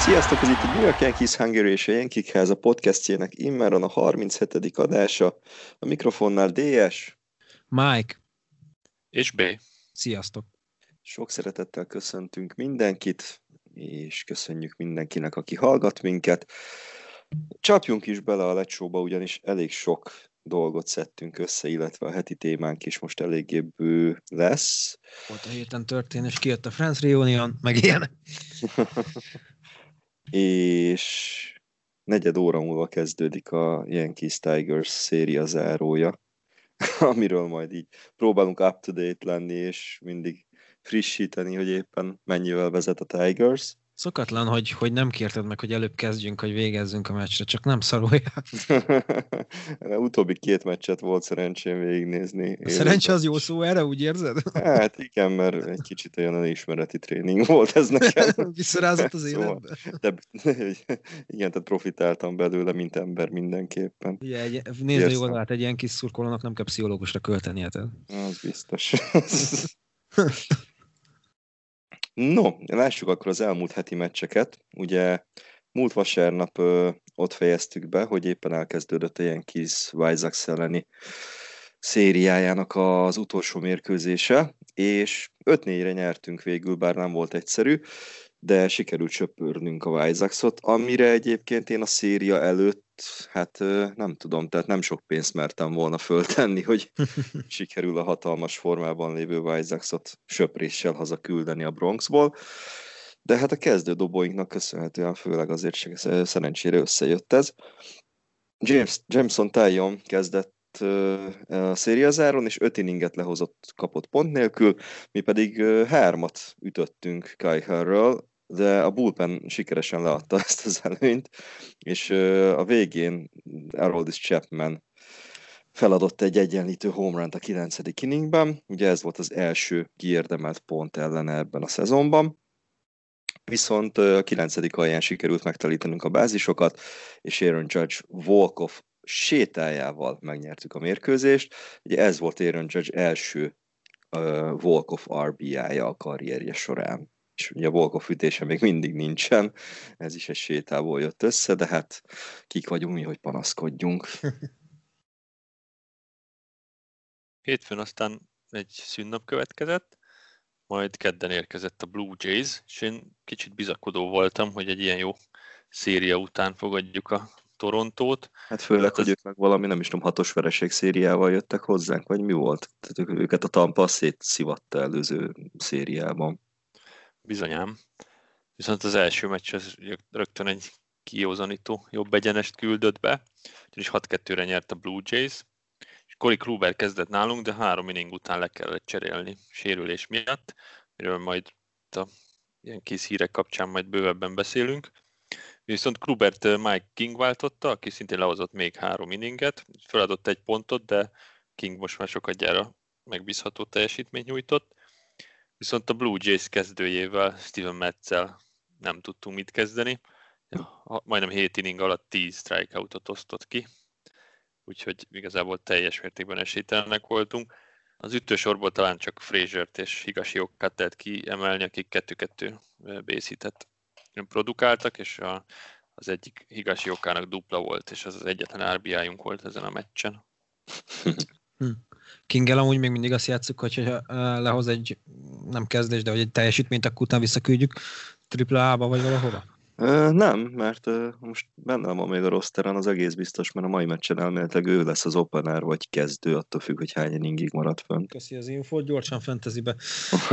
Sziasztok, ez itt a New York Yankees Hungary és a Yankee a podcastjének immáron a 37. adása. A mikrofonnál DS. Mike, És B. sziasztok! Sok szeretettel köszöntünk mindenkit, és köszönjük mindenkinek, aki hallgat minket. Csapjunk is bele a lecsóba, ugyanis elég sok dolgot szedtünk össze, illetve a heti témánk is most eléggé bő lesz. Volt a héten történés, kijött a Friends Reunion, meg ilyen. és negyed óra múlva kezdődik a Yankees Tigers széria zárója, amiről majd így próbálunk up-to-date lenni, és mindig frissíteni, hogy éppen mennyivel vezet a Tigers. Szokatlan, hogy, hogy nem kérted meg, hogy előbb kezdjünk, hogy végezzünk a meccsre, csak nem szaruljál. A utóbbi két meccset volt szerencsém végignézni. Szerencsé az jó szó erre, úgy érzed? Hát igen, mert egy kicsit olyan önismereti tréning volt ez nekem. Visszarázott az Szóval, életbe. De, igen, tehát profitáltam belőle, mint ember mindenképpen. Egy, nézd a Érzem. jól hát egy ilyen kis szurkolónak nem kell pszichológusra költenie. Tehát. Az biztos. No, lássuk akkor az elmúlt heti meccseket. Ugye múlt vasárnap ö, ott fejeztük be, hogy éppen elkezdődött a Yankees White elleni szériájának az utolsó mérkőzése, és 5-4-re nyertünk végül, bár nem volt egyszerű. de sikerült söpörnünk a Vajzaxot, amire egyébként én a széria előtt, hát nem tudom, tehát nem sok pénzt mertem volna föltenni, hogy sikerül a hatalmas formában lévő Vajzaxot söpréssel hazaküldeni a Bronxból. De hát a kezdő dobóinknak köszönhetően főleg azért szerencsére összejött ez. James, Jameson Tyon kezdett a szériazáron, és öt inninget lehozott kapott pont nélkül, mi pedig hármat ütöttünk Kaiharről, de a bullpen sikeresen leadta ezt az előnyt, és a végén Aroldis Chapman feladott egy egyenlítő home a 9. inningben, ugye ez volt az első kiérdemelt pont ellene ebben a szezonban, viszont a 9. alján sikerült megtalítanunk a bázisokat, és Aaron Judge walk-off sétájával megnyertük a mérkőzést. Ugye ez volt Aaron Judge első walk-off RBI-ja a karrierje során. És ugye a walk-off ütése még mindig nincsen, ez is egy sétából jött össze, de hát kik vagyunk mi, hogy panaszkodjunk. Hétfőn aztán egy szünnap következett, majd kedden érkezett a Blue Jays, és én kicsit bizakodó voltam, hogy egy ilyen jó széria után fogadjuk a Torontót. Hát főleg, hát hogy az... ők meg valami, nem is tudom, hatos vereség szériával jöttek hozzánk, vagy mi volt? Tehát őket a Tampa szétszivatta előző szériában. Bizonyám. Viszont az első meccs az rögtön egy kiózanító jobb egyenest küldött be, és 6-2-re nyert a Blue Jays, és Corey Kluber kezdett nálunk, de három inning után le kellett cserélni sérülés miatt, miről majd a ilyen kis hírek kapcsán majd bővebben beszélünk. Viszont Klubert Mike King váltotta, aki szintén lehozott még három inninget, feladott egy pontot, de King most már sokat gyára megbízható teljesítményt nyújtott. Viszont a Blue Jays kezdőjével, Steven Metzel nem tudtunk mit kezdeni. Majdnem 7 inning alatt 10 strikeoutot osztott ki, úgyhogy igazából teljes mértékben esélytelenek voltunk. Az ütősorból talán csak Frazier-t és Higashiokat lehet kiemelni, akik kettő-kettő bészített produkáltak, és a, az egyik Higashi okának dupla volt, és az az egyetlen RBI-junk volt ezen a meccsen. Kingel amúgy még mindig azt játszuk, hogy lehoz egy, nem kezdés, de hogy egy teljesítményt, akkor utána visszaküldjük AAA-ba vagy valahova? Nem, mert most benne van még a rosteren, az egész biztos, mert a mai meccsen elméletileg ő lesz az opener, vagy kezdő, attól függ, hogy hány inningig marad fönn. Köszi az infót, gyorsan fantasybe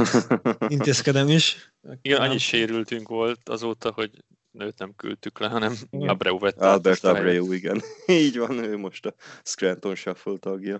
intézkedem is. Igen, annyi sérültünk volt azóta, hogy nőt nem küldtük le, hanem Abreu vett Albert Abreu, igen. Így van, ő most a Scranton Shuffle tagja.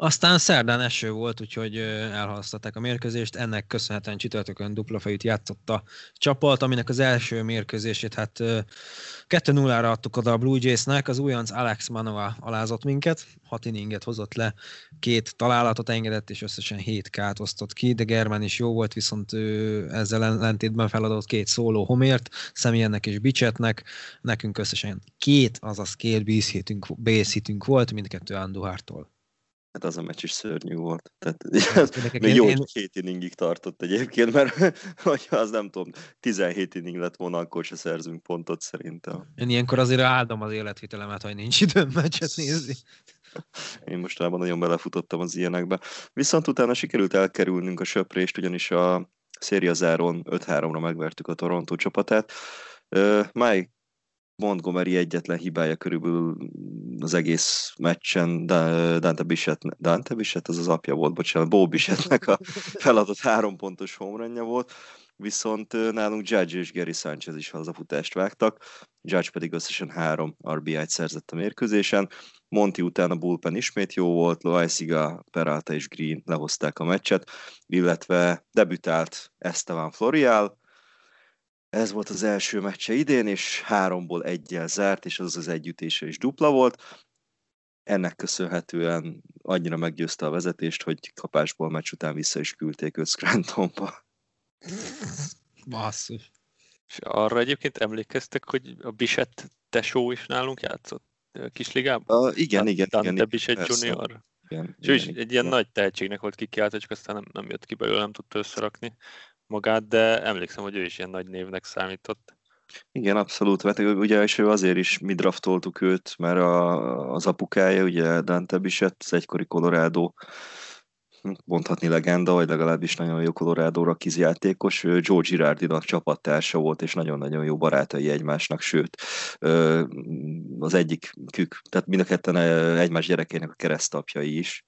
Aztán szerdán eső volt, úgyhogy elhalasztották a mérkőzést. Ennek köszönhetően csütörtökön dupla fejűt játszott a csapat, aminek az első mérkőzését hát 2-0-ra adtuk oda a Blue Jays-nek. Az újonc Alex Manoa alázott minket, 6 inninget hozott le, két találatot engedett, és összesen 7 kát osztott ki, de Germán is jó volt, viszont ő ezzel ellentétben feladott két szóló homért, Személyennek és Bicsetnek, nekünk összesen két, azaz két base hitünk volt, mindkettő Anduhártól. Hát az a meccs is szörnyű volt. Tehát ez még jó, hogy két inningig tartott egyébként, mert hogyha az nem tudom, 17 inning lett volna, akkor se szerzünk pontot szerintem. Én ilyenkor azért áldom az életvitelemet, hogy nincs időm meccset nézni. Én mostában nagyon belefutottam az ilyenekbe. Viszont utána sikerült elkerülnünk a söprést, ugyanis a széria záron 5-3-ra megvertük a Toronto csapatát. Uh, Mike Montgomery egyetlen hibája körülbelül az egész meccsen Dante Bichett, Dante Bichett, az az apja volt, bocsánat, Bo Bichettnek a feladott három pontos homerunja volt, viszont nálunk Judge és Gary Sanchez is hazafutást vágtak, Judge pedig összesen három RBI-t szerzett a mérkőzésen, Monti után a bullpen ismét jó volt, Loaiziga, Peralta és Green lehozták a meccset, illetve debütált Esteban Florial, ez volt az első meccse idén, és háromból egyel zárt, és az az együttése is dupla volt. Ennek köszönhetően annyira meggyőzte a vezetést, hogy kapásból meccs után vissza is küldték őt Scrantonba. Basszus. És arra egyébként emlékeztek, hogy a Bisett tesó is nálunk játszott kisligában? Uh, igen, igen, Dante igen. Bisett Junior. Igen, és ő is egy ilyen nagy tehetségnek volt kikiáltva, csak aztán nem, nem jött ki belőle, nem tudta összerakni magát, de emlékszem, hogy ő is ilyen nagy névnek számított. Igen, abszolút, mert ugye és ő azért is mi draftoltuk őt, mert a, az apukája, ugye Dante Bichett, az egykori Colorado mondhatni legenda, vagy legalábbis nagyon jó Colorado játékos. Joe Girardinak csapattársa volt, és nagyon-nagyon jó barátai egymásnak, sőt, az egyik kük, tehát mind a ketten egymás gyerekének a keresztapjai is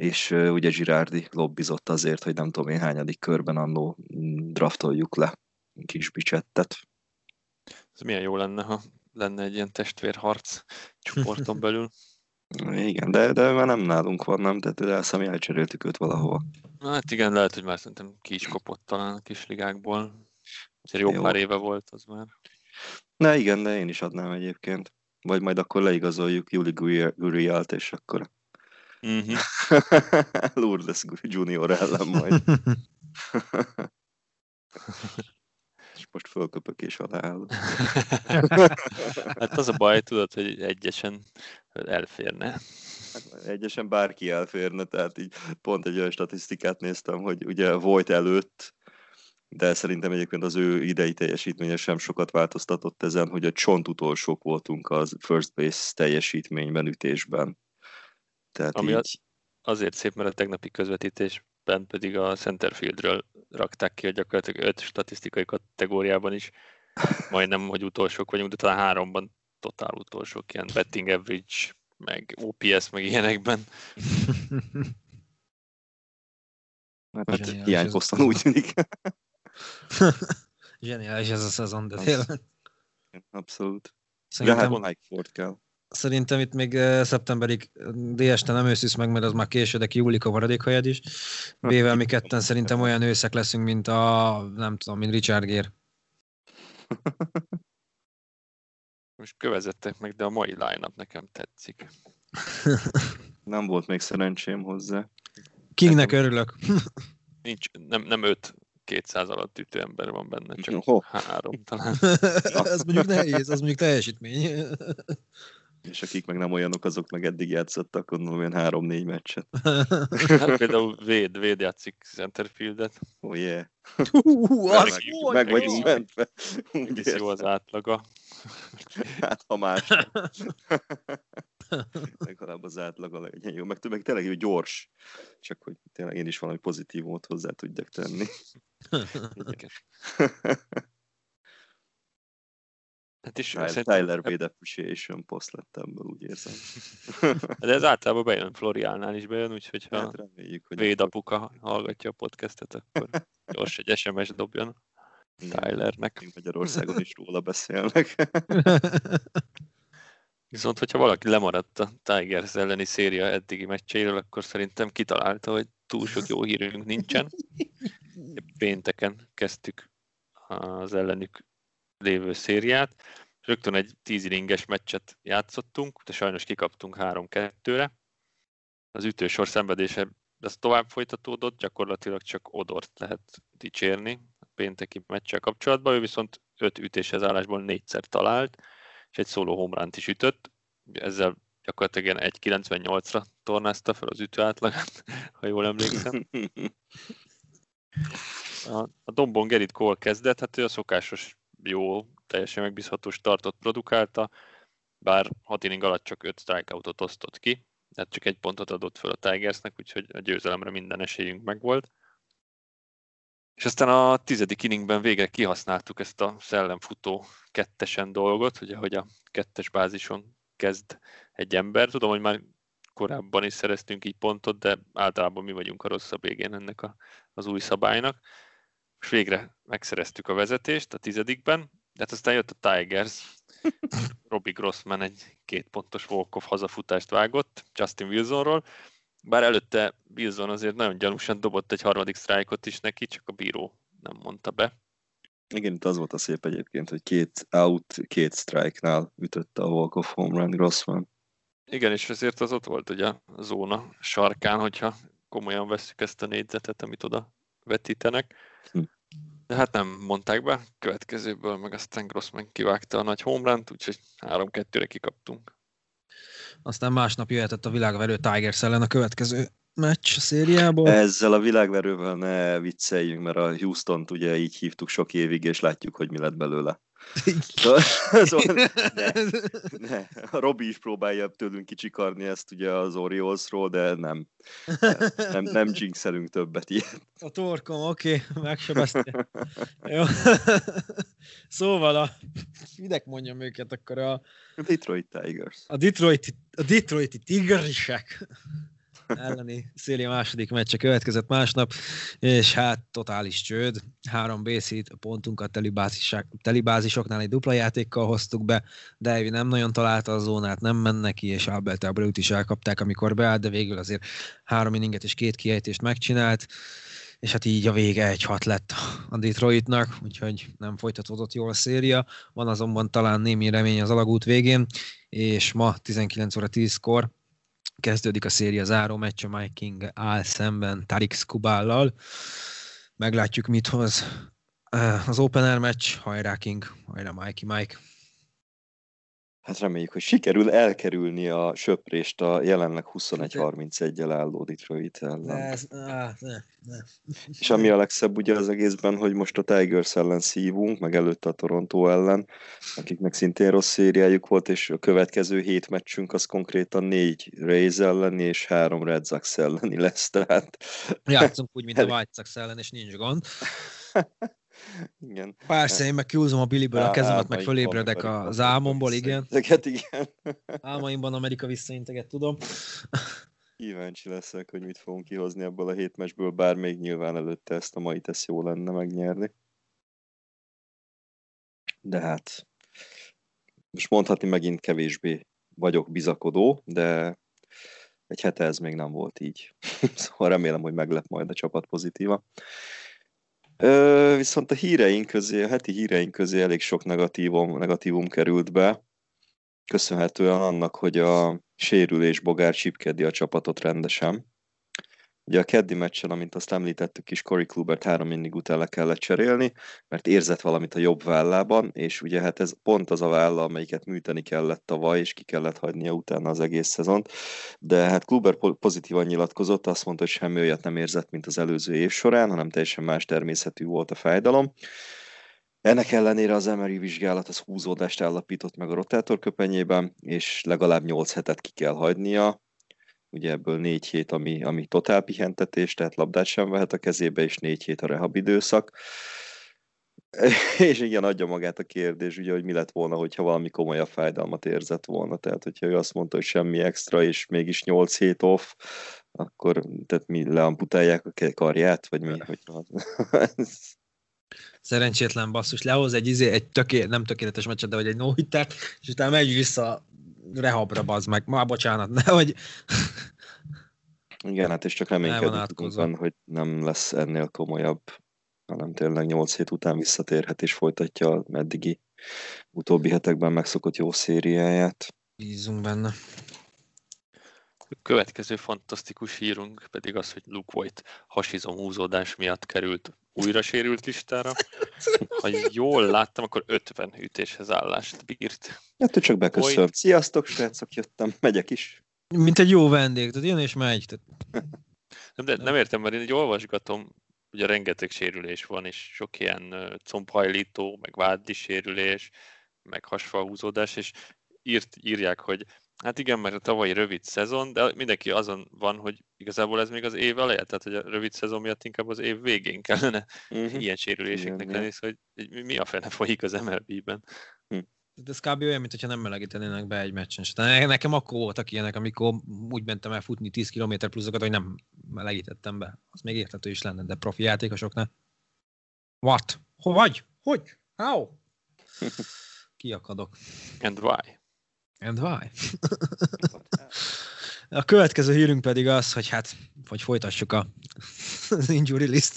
és ugye Girardi lobbizott azért, hogy nem tudom én hányadik körben annó mm, draftoljuk le kis bicsettet. Ez milyen jó lenne, ha lenne egy ilyen testvérharc csoporton belül. Igen, de, de már nem nálunk van, nem? Tehát elszem, elcseréltük őt valahova. Hát igen, lehet, hogy már szerintem ki is kopott talán a kis ligákból. Azért jó, jó pár éve volt az már. Na igen, de én is adnám egyébként. Vagy majd akkor leigazoljuk Juli Gurialt, és akkor Mm-hmm. Lourdes Junior ellen majd. és most fölköpök és alááll. hát az a baj, tudod, hogy egyesen elférne. Egyesen bárki elférne, tehát így pont egy olyan statisztikát néztem, hogy ugye volt előtt, de szerintem egyébként az ő idei teljesítménye sem sokat változtatott ezen, hogy a csont utolsók voltunk az first base teljesítményben, ütésben. Tehát Ami így... azért szép, mert a tegnapi közvetítésben pedig a Centerfieldről rakták ki, hogy gyakorlatilag öt statisztikai kategóriában is majdnem, hogy utolsók vagyunk, de talán háromban totál utolsók, ilyen betting average, meg OPS, meg ilyenekben. Hát, hát hiányposztan úgy tűnik. Zseniális ez a szezon, de tényleg. Abszolút. Szerintem... Ja, hát Mike Ford kell. Szerintem itt még szeptemberig DS-t nem őszisz meg, mert az már késő, de kiúlik a maradékhajad is. B-vel mi ketten szerintem olyan őszek leszünk, mint a, nem tudom, mint Richard Gere. Most kövezettek meg, de a mai line nekem tetszik. nem volt még szerencsém hozzá. Kingnek örülök. Nincs, nem, nem öt 200 alatt ütő ember van benne, csak oh. három talán. ez mondjuk nehéz, az mondjuk teljesítmény. És akik meg nem olyanok, azok meg eddig játszottak, gondolom olyan három-négy meccset. hát például Véd, Véd játszik Centerfieldet. Oh yeah. Uh, az meg, jó, meg vagyunk mentve. Úgy jó az átlaga. hát ha más. Legalább az átlaga legyen jó. Meg, meg tényleg jó gyors. Csak hogy tényleg én is valami pozitívumot hozzá tudjak tenni. Hát is Tyler, szerintem... Tyler Wade Appreciation post lett ebből, úgy érzem. De ez általában bejön, Floriánál is bejön, úgyhogy ha hát reméljük, hogy Wade apuka hallgatja a podcastet, akkor gyors egy SMS dobjon Tylernek. Magyarországon is róla beszélnek. Viszont, hogyha valaki lemaradt a Tigers elleni széria eddigi meccséről, akkor szerintem kitalálta, hogy túl sok jó hírünk nincsen. Pénteken kezdtük az ellenük lévő szériát. Rögtön egy tíz inninges meccset játszottunk, de sajnos kikaptunk 3-2-re. Az ütősor szenvedése ez tovább folytatódott, gyakorlatilag csak Odort lehet dicsérni a pénteki meccsel kapcsolatban. Ő viszont öt ütéshez állásból négyszer talált, és egy szóló homránt is ütött. Ezzel gyakorlatilag 1.98-ra tornázta fel az ütőátlagát, ha jól emlékszem. A, a Dombon Gerrit Cole kezdett, hát ő a szokásos jó, teljesen megbízható startot produkálta, bár 6 inning alatt csak 5 strikeoutot osztott ki, tehát csak egy pontot adott fel a Tigersnek, úgyhogy a győzelemre minden esélyünk megvolt. És aztán a tizedik inningben végre kihasználtuk ezt a szellemfutó kettesen dolgot, ugye, hogy a kettes bázison kezd egy ember. Tudom, hogy már korábban is szereztünk így pontot, de általában mi vagyunk a rosszabb végén ennek a, az új szabálynak és végre megszereztük a vezetést a tizedikben, de hát aztán jött a Tigers, Robbie Grossman egy két pontos walk hazafutást vágott Justin Wilsonról, bár előtte Wilson azért nagyon gyanúsan dobott egy harmadik sztrájkot is neki, csak a bíró nem mondta be. Igen, itt az volt a szép egyébként, hogy két out, két strike-nál ütötte a walk of home run Grossman. Igen, és ezért az ott volt ugye a zóna sarkán, hogyha komolyan vesszük ezt a négyzetet, amit oda vetítenek. De hát nem mondták be, következőből meg aztán Grossman kivágta a nagy homerun úgyhogy 3-2-re kikaptunk. Aztán másnap jöhetett a világverő Tigers ellen a következő meccs a szériából. Ezzel a világverővel ne vicceljünk, mert a Houston-t ugye így hívtuk sok évig, és látjuk, hogy mi lett belőle. Szóval, szóval ne, ne. Robi is próbálja tőlünk kicsikarni ezt ugye az Oriolsról, de nem. Nem, nem jinxelünk többet ilyet. A torkom, oké, okay, megsebezte. Jó. szóval a, minek mondjam őket akkor a... Detroit Tigers. A Detroit, a Detroiti Tigrisek elleni széli második meccse következett másnap, és hát totális csőd. Három bészít, pontunkat telibázisoknál egy dupla játékkal hoztuk be, Davy nem nagyon találta a zónát, nem mennek ki, és Albert Abreu is elkapták, amikor beállt, de végül azért három inninget és két kiejtést megcsinált és hát így a vége egy hat lett a Detroitnak, úgyhogy nem folytatódott jól a széria. Van azonban talán némi remény az alagút végén, és ma 19 óra 10-kor kezdődik a széria záró meccs, a Mike King áll szemben Tarik Skubállal. Meglátjuk, mit hoz eh, az opener meccs. Hajrá King, hajrá Mikey Mike. Hát reméljük, hogy sikerül elkerülni a söprést a jelenleg 21-31-el álló Detroit ellen. Ez, á, ne, ne. És ami a legszebb ugye az egészben, hogy most a Tigers ellen szívunk, meg előtte a Toronto ellen, akiknek szintén rossz szériájuk volt, és a következő hét meccsünk az konkrétan négy Rays ellen és három Red Sox elleni lesz, tehát... Játszunk úgy, mint a White Sox ellen, és nincs gond. Igen. Persze, én meg kiúzom a Billiből a kezemet, meg fölébredek az álmomból, igen. Ezeket igen. Álmaimban Amerika visszainteget, tudom. Kíváncsi leszek, hogy mit fogunk kihozni ebből a hét meccsből, bár még nyilván előtte ezt a mai tesz jó lenne megnyerni. De hát most mondhatni megint kevésbé vagyok bizakodó, de egy hete ez még nem volt így. szóval remélem, hogy meglep majd a csapat pozitíva. Ö, viszont a híreink közé, a heti híreink közé elég sok negatívum, negatívum került be, köszönhetően annak, hogy a sérülés bogár csipkedi a csapatot rendesen. Ugye a keddi meccsen, amint azt említettük is, Cory Klubert három innig után le kellett cserélni, mert érzett valamit a jobb vállában, és ugye hát ez pont az a válla, amelyiket műteni kellett tavaly, és ki kellett hagynia utána az egész szezont. De hát Kluber pozitívan nyilatkozott, azt mondta, hogy semmi olyat nem érzett, mint az előző év során, hanem teljesen más természetű volt a fájdalom. Ennek ellenére az MRI vizsgálat az húzódást állapított meg a rotátorköpenyében, és legalább 8 hetet ki kell hagynia, ugye ebből négy hét, ami, ami totál pihentetés, tehát labdát sem vehet a kezébe, és négy hét a rehab időszak. És igen, adja magát a kérdés, ugye, hogy mi lett volna, hogyha valami komolyabb fájdalmat érzett volna. Tehát, hogyha ő azt mondta, hogy semmi extra, és mégis 8 hét off, akkor tehát mi leamputálják a karját, vagy mi? Hogy... Szerencsétlen basszus, lehoz egy, izé, egy töké, nem tökéletes meccset, de vagy egy no és utána megy vissza rehabra, bazd meg. Már bocsánat, nehogy... Igen, hát és csak reménykedünk hogy nem lesz ennél komolyabb, hanem tényleg 8 hét után visszatérhet és folytatja a eddigi utóbbi hetekben megszokott jó szériáját. Bízunk benne. A következő fantasztikus hírunk pedig az, hogy Luke Voigt hasizom húzódás miatt került újra sérült listára. Ha jól láttam, akkor 50 ütéshez állást bírt. Hát ő csak beköszönt. Voigt... Sziasztok, srácok, jöttem, megyek is. Mint egy jó vendég, tehát jön és megy. Tehát... Nem, de nem értem, mert én így olvasgatom, ugye rengeteg sérülés van, és sok ilyen combhajlító, meg vádli sérülés, meg hasfalhúzódás, és írt, írják, hogy Hát igen, mert a tavalyi rövid szezon, de mindenki azon van, hogy igazából ez még az év eleje, tehát hogy a rövid szezon miatt inkább az év végén kellene uh-huh. ilyen sérüléseknek igen, lenni, szóval hogy mi a fene folyik az MLB-ben. Hm. De ez kb. olyan, mintha nem melegítenének be egy meccsen. Tehát nekem akkor voltak ilyenek, amikor úgy mentem el futni 10 km pluszokat, hogy nem melegítettem be. Az még érthető is lenne, de profi játékosoknál. What? Hogy? Hogy? How? Kiakadok. And why? And why? a következő hírünk pedig az, hogy hát, hogy folytassuk a, az injury list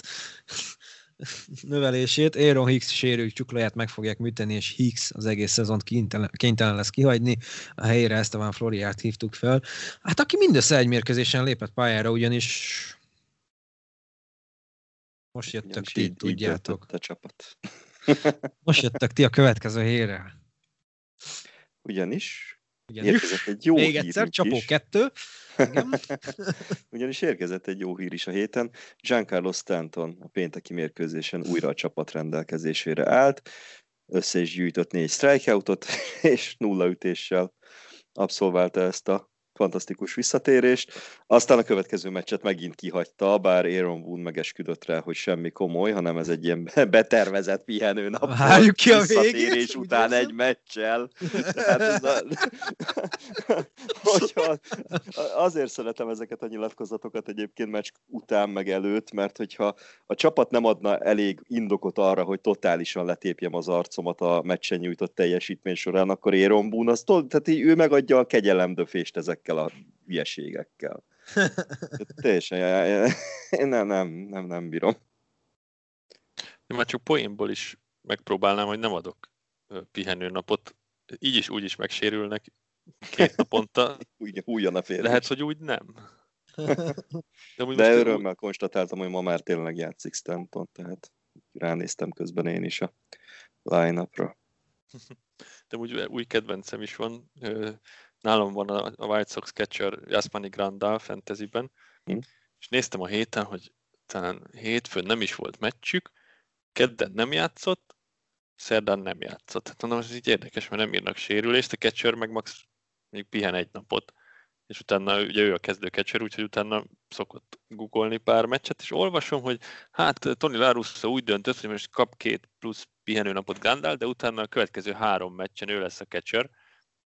növelését. Aaron Hicks sérült csuklóját meg fogják műteni, és Hicks az egész szezont kénytelen, kénytelen lesz kihagyni. A helyére ezt a Floriát hívtuk fel. Hát aki mindössze egy mérkőzésen lépett pályára, ugyanis most jöttök ti, tudjátok. A csapat. most jöttek ti a következő hírrel. Ugyanis igen. Érkezett egy jó Még egyszer, csapó is. kettő. Ugyanis érkezett egy jó hír is a héten. Giancarlo Stanton a pénteki mérkőzésen újra a csapat rendelkezésére állt. össze is gyűjtött négy strikeoutot, és nulla ütéssel abszolválta ezt a fantasztikus visszatérést. Aztán a következő meccset megint kihagyta, bár Aaron Boone megesküdött rá, hogy semmi komoly, hanem ez egy ilyen betervezett pihenő nap. Várjuk ki a végét, után egy meccsel. Tehát ez a... hogyha... Azért szeretem ezeket a nyilatkozatokat egyébként meccs után meg előtt, mert hogyha a csapat nem adna elég indokot arra, hogy totálisan letépjem az arcomat a meccsen nyújtott teljesítmény során, akkor Aaron Boone, az, tehát így ő megadja a kegyelemdöfést ezek ezekkel a hülyeségekkel. Teljesen, én nem, nem, nem, nem bírom. Én már csak poénból is megpróbálnám, hogy nem adok pihenőnapot. Így is, úgy is megsérülnek két naponta. úgy, újjan a férj. Lehet, hogy úgy nem. De, De örömmel úgy... konstatáltam, hogy ma már tényleg játszik Stanton, tehát ránéztem közben én is a line-upra. De úgy új kedvencem is van, nálam van a, a White Sox catcher Jasmani Grandal fantasyben, hmm. és néztem a héten, hogy talán hétfőn nem is volt meccsük, kedden nem játszott, szerdán nem játszott. Hát mondom, ez így érdekes, mert nem írnak sérülést, a catcher meg max még pihen egy napot, és utána ugye ő a kezdő catcher, úgyhogy utána szokott googolni pár meccset, és olvasom, hogy hát Tony Larusso úgy döntött, hogy most kap két plusz pihenőnapot Gandal, de utána a következő három meccsen ő lesz a catcher,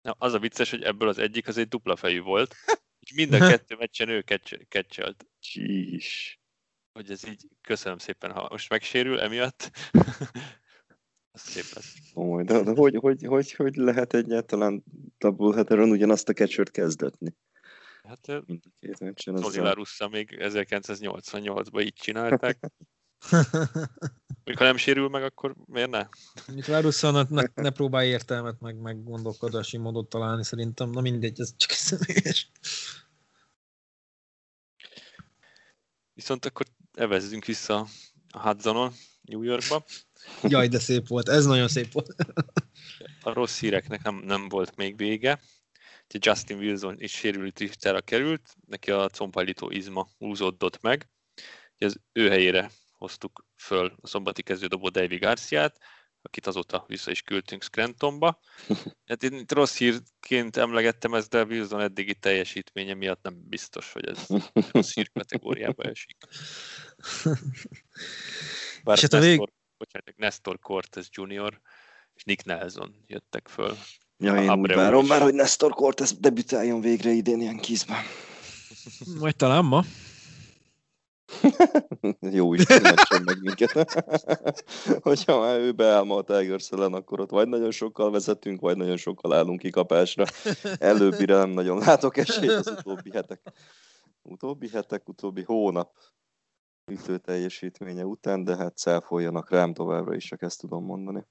Na, az a vicces, hogy ebből az egyik az egy dupla fejű volt, és mind a kettő meccsen ő catchelt. Csís. Hogy ez így, köszönöm szépen, ha most megsérül emiatt, az szép lesz. Ó, de, de hogy, hogy, hogy, hogy lehet egyáltalán doubleheaderon ugyanazt a catchert kezdetni? Hát Mind a két meccsen. Zoli Russa még 1988-ban így csinálták. Mikor nem sérül meg, akkor miért ne? Mit Larusszal ne, ne próbálj értelmet, meg, meg gondolkodási módot találni szerintem. Na mindegy, ez csak személyes. Viszont akkor evezzünk vissza a Hudsonon, New Yorkba. Jaj, de szép volt, ez nagyon szép volt. a rossz híreknek nem, nem volt még vége. Justin Wilson is sérülésre került, neki a combhajlító izma húzódott meg. Az ő helyére hoztuk föl a szombati kezdődobó Davy Garciát, akit azóta vissza is küldtünk Scrantonba. Hát én itt rossz hírként emlegettem ezt, de Wilson eddigi teljesítménye miatt nem biztos, hogy ez rossz hír kategóriába esik. Bár és hát a Nestor, vég... bocsánat, Nestor Cortez Jr. és Nick Nelson jöttek föl. Ja, én úgy várom már, hogy Nestor Cortez debütáljon végre idén ilyen kizben. Majd talán ma. Jó is, nem meg minket. Hogyha már ő beállma a tigers ellen, akkor ott vagy nagyon sokkal vezetünk, vagy nagyon sokkal állunk kikapásra. Előbbire nem nagyon látok esélyt az utóbbi hetek. Utóbbi hetek, utóbbi hónap ütő teljesítménye után, de hát cáfoljanak rám továbbra is, csak ezt tudom mondani.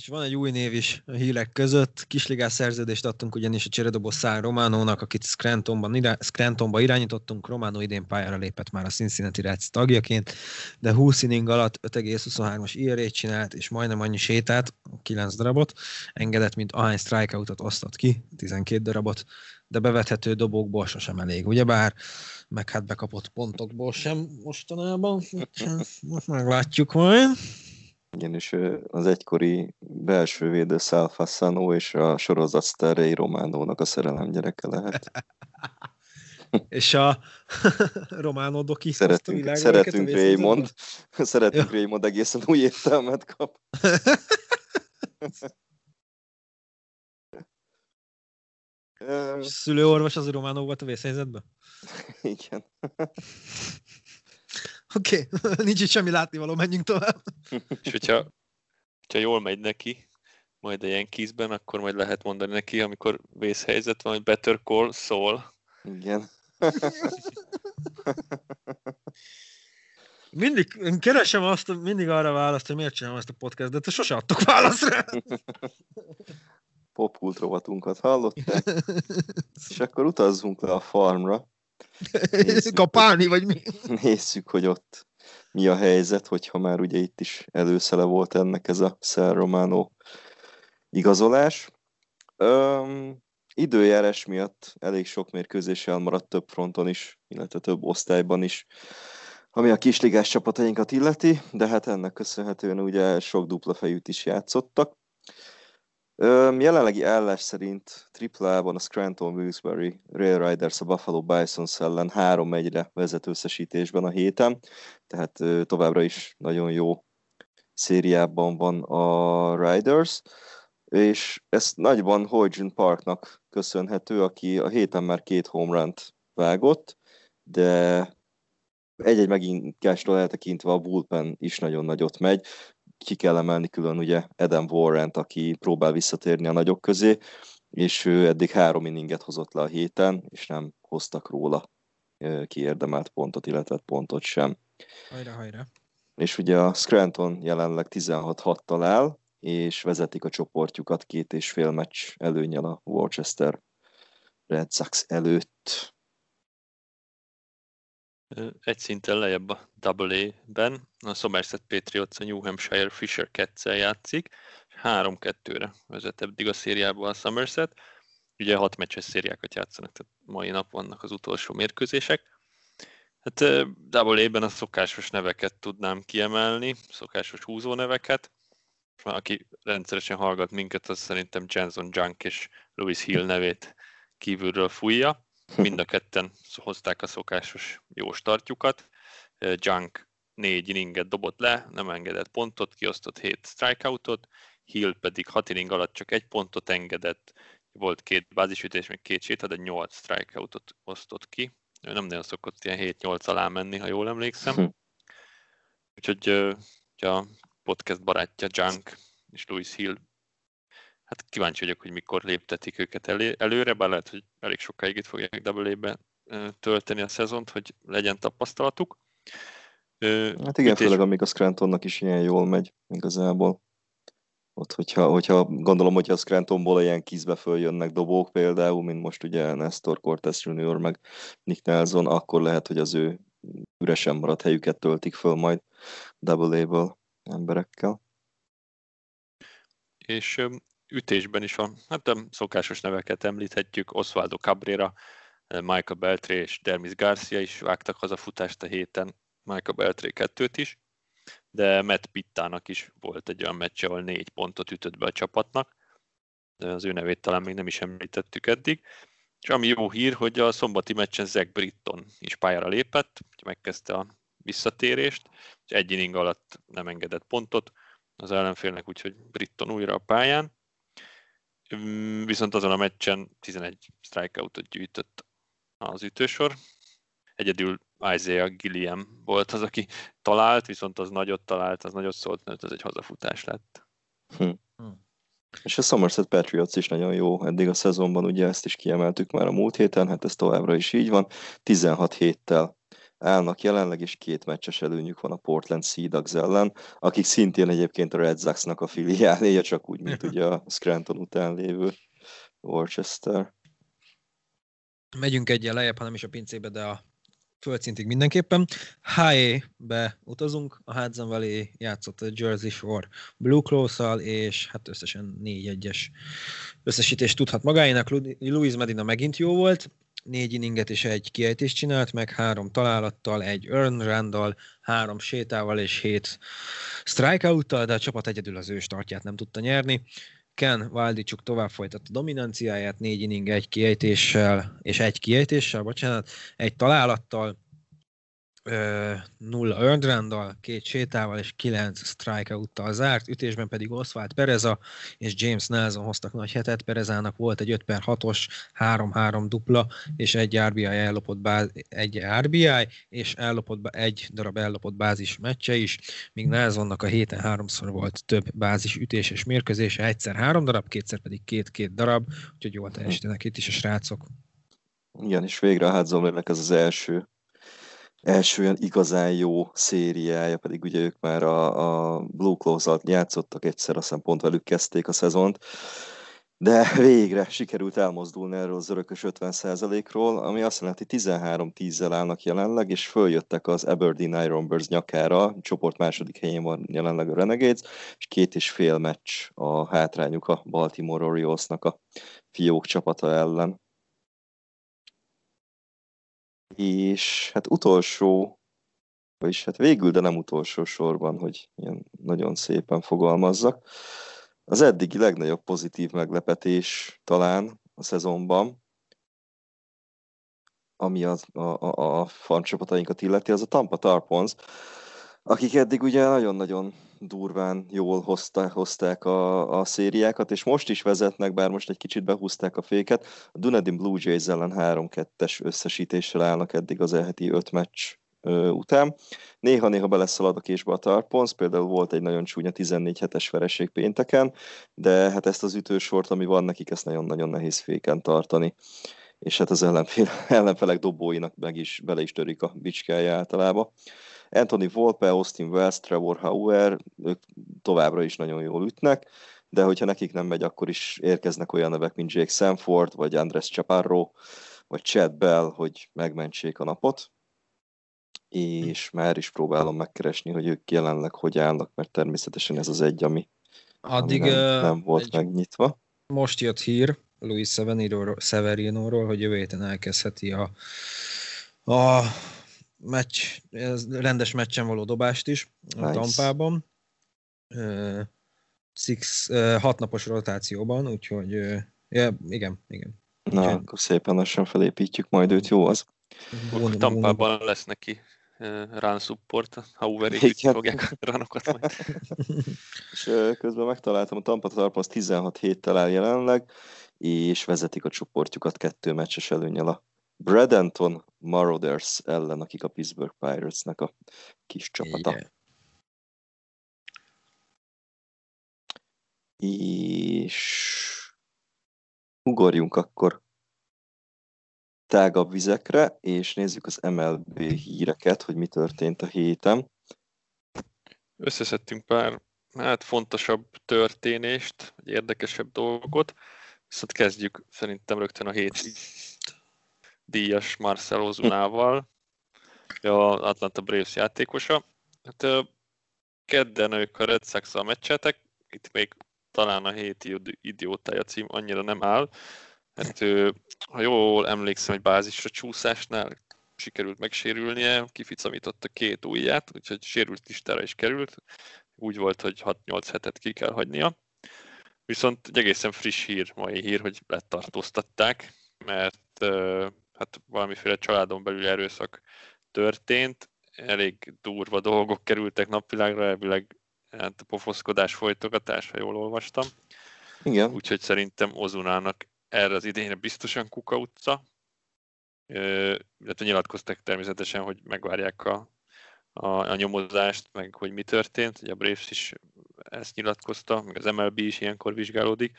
És van egy új név is a hírek között. Kisligás szerződést adtunk ugyanis a cseredobó Szár Románónak, akit Scrantonban, irá- Scrantonba irányítottunk. Románó idén pályára lépett már a Cincinnati Reds tagjaként, de 20 inning alatt 5,23-as IRA csinált, és majdnem annyi sétát, 9 darabot, engedett, mint ahány strikeoutot osztott ki, 12 darabot, de bevethető dobókból sosem elég, ugyebár, meg hát bekapott pontokból sem mostanában, most meglátjuk majd. És az egykori belső védő Salfassano és a sorozat sztárjai Románónak a szerelem gyereke lehet. és a Románó doki Szeretünk, szeretünk Raymond. Szeretünk. Raymond egészen új értelmet kap. Szülőorvos az Románó volt a vészhelyzetben? Igen. Oké, okay. nincs itt semmi látnivaló, menjünk tovább. És hogyha, hogyha jól megy neki, majd a Yankeesben, akkor majd lehet mondani neki, amikor vészhelyzet van, hogy better call szól. Igen. mindig keresem azt, mindig arra választ, hogy miért csinálom ezt a podcastet, de sose adtok választ rá. Popkult rovatunkat hallották? És akkor utazzunk le a farmra. Nézzük, Kapálni, vagy mi? Nézzük, hogy ott mi a helyzet, hogyha már ugye itt is előszele volt ennek ez a Szer Romano igazolás. Öm, időjárás miatt elég sok mérkőzés elmaradt több fronton is, illetve több osztályban is ami a kisligás csapatainkat illeti, de hát ennek köszönhetően ugye sok dupla fejűt is játszottak. Jelenlegi állás szerint triplában a Scranton Wilkes-Barre Rail Riders a Buffalo Bisons ellen 3-1-re vezetőszesítésben a héten, tehát továbbra is nagyon jó szériában van a Riders, és ez nagyban Hoyjin Parknak köszönhető, aki a héten már két home run vágott, de egy-egy meginkástól eltekintve a bullpen is nagyon nagyot megy. Ki kell emelni külön ugye Adam Warrant, aki próbál visszatérni a nagyok közé, és ő eddig három inninget hozott le a héten, és nem hoztak róla kiérdemelt pontot, illetve pontot sem. Hajra, hajra. És ugye a Scranton jelenleg 16-6-tal áll, és vezetik a csoportjukat két és fél meccs előnyel a Worcester Red Sox előtt. Egy szinten lejjebb a AA-ben, a Somerset Patriots a New Hampshire Fisher Cats-el játszik, 3-2-re vezet eddig a szériában a Somerset. Ugye hat meccses szériákat játszanak, tehát mai nap vannak az utolsó mérkőzések. Hát AA-ben a szokásos neveket tudnám kiemelni, szokásos húzó neveket. Aki rendszeresen hallgat minket, az szerintem Jenson Junk és Louis Hill nevét kívülről fújja. Mind a ketten hozták a szokásos jó startjukat. Junk négy inninget dobott le, nem engedett pontot, kiosztott hét strikeoutot, Hill pedig hat inning alatt csak egy pontot engedett, volt két bázisütés, még két séta, de nyolc strikeoutot osztott ki. Ő nem nagyon szokott ilyen 7-8 alá menni, ha jól emlékszem. Úgyhogy a podcast barátja Junk és Louis Hill hát kíváncsi vagyok, hogy mikor léptetik őket elé, előre, bár lehet, hogy elég sokáig itt fogják double tölteni a szezont, hogy legyen tapasztalatuk. Hát igen, ütés... főleg amíg a Scrantonnak is ilyen jól megy igazából. Ott, hogyha, hogyha gondolom, hogyha a Scrantonból ilyen kizbe följönnek dobók például, mint most ugye Nestor Cortez Jr. meg Nick Nelson, akkor lehet, hogy az ő üresen maradt helyüket töltik föl majd double emberekkel. És ütésben is van, hát nem szokásos neveket említhetjük, Osvaldo Cabrera, Michael Beltré és Dermis Garcia is vágtak hazafutást a héten, Michael Beltré kettőt is, de Matt Pittának is volt egy olyan meccs, ahol négy pontot ütött be a csapatnak, de az ő nevét talán még nem is említettük eddig. És ami jó hír, hogy a szombati meccsen Zach Britton is pályára lépett, megkezdte a visszatérést, és egy inning alatt nem engedett pontot az ellenfélnek, úgyhogy Britton újra a pályán. Viszont azon a meccsen 11 strikeoutot gyűjtött az ütősor. Egyedül Isaiah Gilliam volt az, aki talált, viszont az nagyot talált, az nagyot szólt, mert ez egy hazafutás lett. Hm. hm. És a Somerset Patriots is nagyon jó eddig a szezonban, ugye ezt is kiemeltük már a múlt héten, hát ez továbbra is így van. 16 héttel állnak jelenleg, és két meccses előnyük van a Portland Sea Dogs ellen, akik szintén egyébként a Red Sox-nak a filiáléja, csak úgy, mint ugye a Scranton után lévő Worcester. Megyünk egyen lejjebb, hanem is a pincébe, de a földszintig mindenképpen. HA-be utazunk, a Hudson Valley játszott a Jersey Shore Blue Cross-szal, és hát összesen 4-1-es összesítést tudhat magáénak. Louis Medina megint jó volt, négy inninget és egy kiejtést csinált, meg három találattal, egy earn randall, három sétával és hét strikeouttal, de a csapat egyedül az ő startját nem tudta nyerni. Ken Valdicsuk tovább folytatta dominanciáját, négy inning, egy kiejtéssel, és egy kiejtéssel, bocsánat, egy találattal, nulla earned run két sétával és kilenc strikeout-tal zárt, ütésben pedig Oswald Pereza és James Nelson hoztak nagy hetet, Perezának volt egy 5 per 6-os, 3-3 dupla, és egy RBI ellopott, báz, egy RBI, és ellopott, egy darab ellopott bázis meccse is, míg Nelsonnak a héten háromszor volt több bázis ütéses mérkőzése, egyszer három darab, kétszer pedig két-két darab, úgyhogy jól teljesítenek itt is a srácok. Igen, és végre a ez az első első olyan igazán jó szériája, pedig ugye ők már a, a Blue Claws alatt játszottak egyszer, aztán pont velük kezdték a szezont, de végre sikerült elmozdulni erről az örökös 50%-ról, ami azt jelenti, 13-10-zel állnak jelenleg, és följöttek az Aberdeen Ironbirds nyakára, csoport második helyén van jelenleg a Renegades, és két és fél meccs a hátrányuk a Baltimore Oriolesnak a fiók csapata ellen és hát utolsó vagyis hát végül, de nem utolsó sorban, hogy ilyen nagyon szépen fogalmazzak. Az eddigi legnagyobb pozitív meglepetés talán a szezonban, ami az, a, a, a farmcsapatainkat illeti, az a Tampa Tarpons, akik eddig ugye nagyon-nagyon durván jól hozta, hozták a, a szériákat, és most is vezetnek, bár most egy kicsit behúzták a féket. A Dunedin Blue Jays ellen 3-2-es összesítéssel állnak eddig az elheti 5 meccs ö, után. Néha-néha beleszalad a késbe a Tarpons, például volt egy nagyon csúnya 14 hetes vereség pénteken, de hát ezt az ütősort, ami van nekik, ezt nagyon-nagyon nehéz féken tartani és hát az ellenfél, ellenfelek dobóinak meg is bele is törik a bicskája általában. Anthony Volpe, Austin Wells, Trevor Hauer, ők továbbra is nagyon jól ütnek, de hogyha nekik nem megy, akkor is érkeznek olyan nevek, mint Jake Sanford, vagy Andres Chaparro, vagy Chad Bell, hogy megmentsék a napot. És már is próbálom megkeresni, hogy ők jelenleg hogy állnak, mert természetesen ez az egy, ami, Addig ami nem, nem volt egy... megnyitva. Most jött hír Luis Severinóról, hogy jövő héten elkezdheti a, a meccs, rendes meccsen való dobást is nice. a Tampában. Uh, six, uh, hat napos rotációban, úgyhogy uh, yeah, igen, igen. Na, úgyhogy... akkor szépen lassan felépítjük majd őt, jó az? Bon, Tampában bon. lesz neki uh, run support, ha uverik, fogják a runokat majd. és uh, közben megtaláltam, a Tampa Tarpons 16 héttel áll jelenleg, és vezetik a csoportjukat kettő meccses előnyel a Bradenton Marauders ellen, akik a Pittsburgh Pirates-nek a kis csapata. Igen. És ugorjunk akkor tágabb vizekre, és nézzük az MLB híreket, hogy mi történt a héten. Összeszedtünk pár hát fontosabb történést, vagy érdekesebb dolgot, viszont kezdjük szerintem rögtön a hét díjas Marcelo Ozunával, a Atlanta Braves játékosa. Hát kedden ők a Red sox meccseltek, itt még talán a hét idiótája cím annyira nem áll. Hát ha jól emlékszem, egy bázisra csúszásnál sikerült megsérülnie, kificamította két ujját, úgyhogy sérült listára is került. Úgy volt, hogy 6-8 hetet ki kell hagynia. Viszont egy egészen friss hír, mai hír, hogy letartóztatták, mert hát valamiféle családon belül erőszak történt, elég durva dolgok kerültek napvilágra, elvileg hát a pofoszkodás folytogatás, ha jól olvastam. Igen. Úgyhogy szerintem Ozunának erre az idényre biztosan kuka utca. Illetve nyilatkoztak természetesen, hogy megvárják a, a, a nyomozást, meg hogy mi történt. Ugye a Braves is ezt nyilatkozta, meg az MLB is ilyenkor vizsgálódik.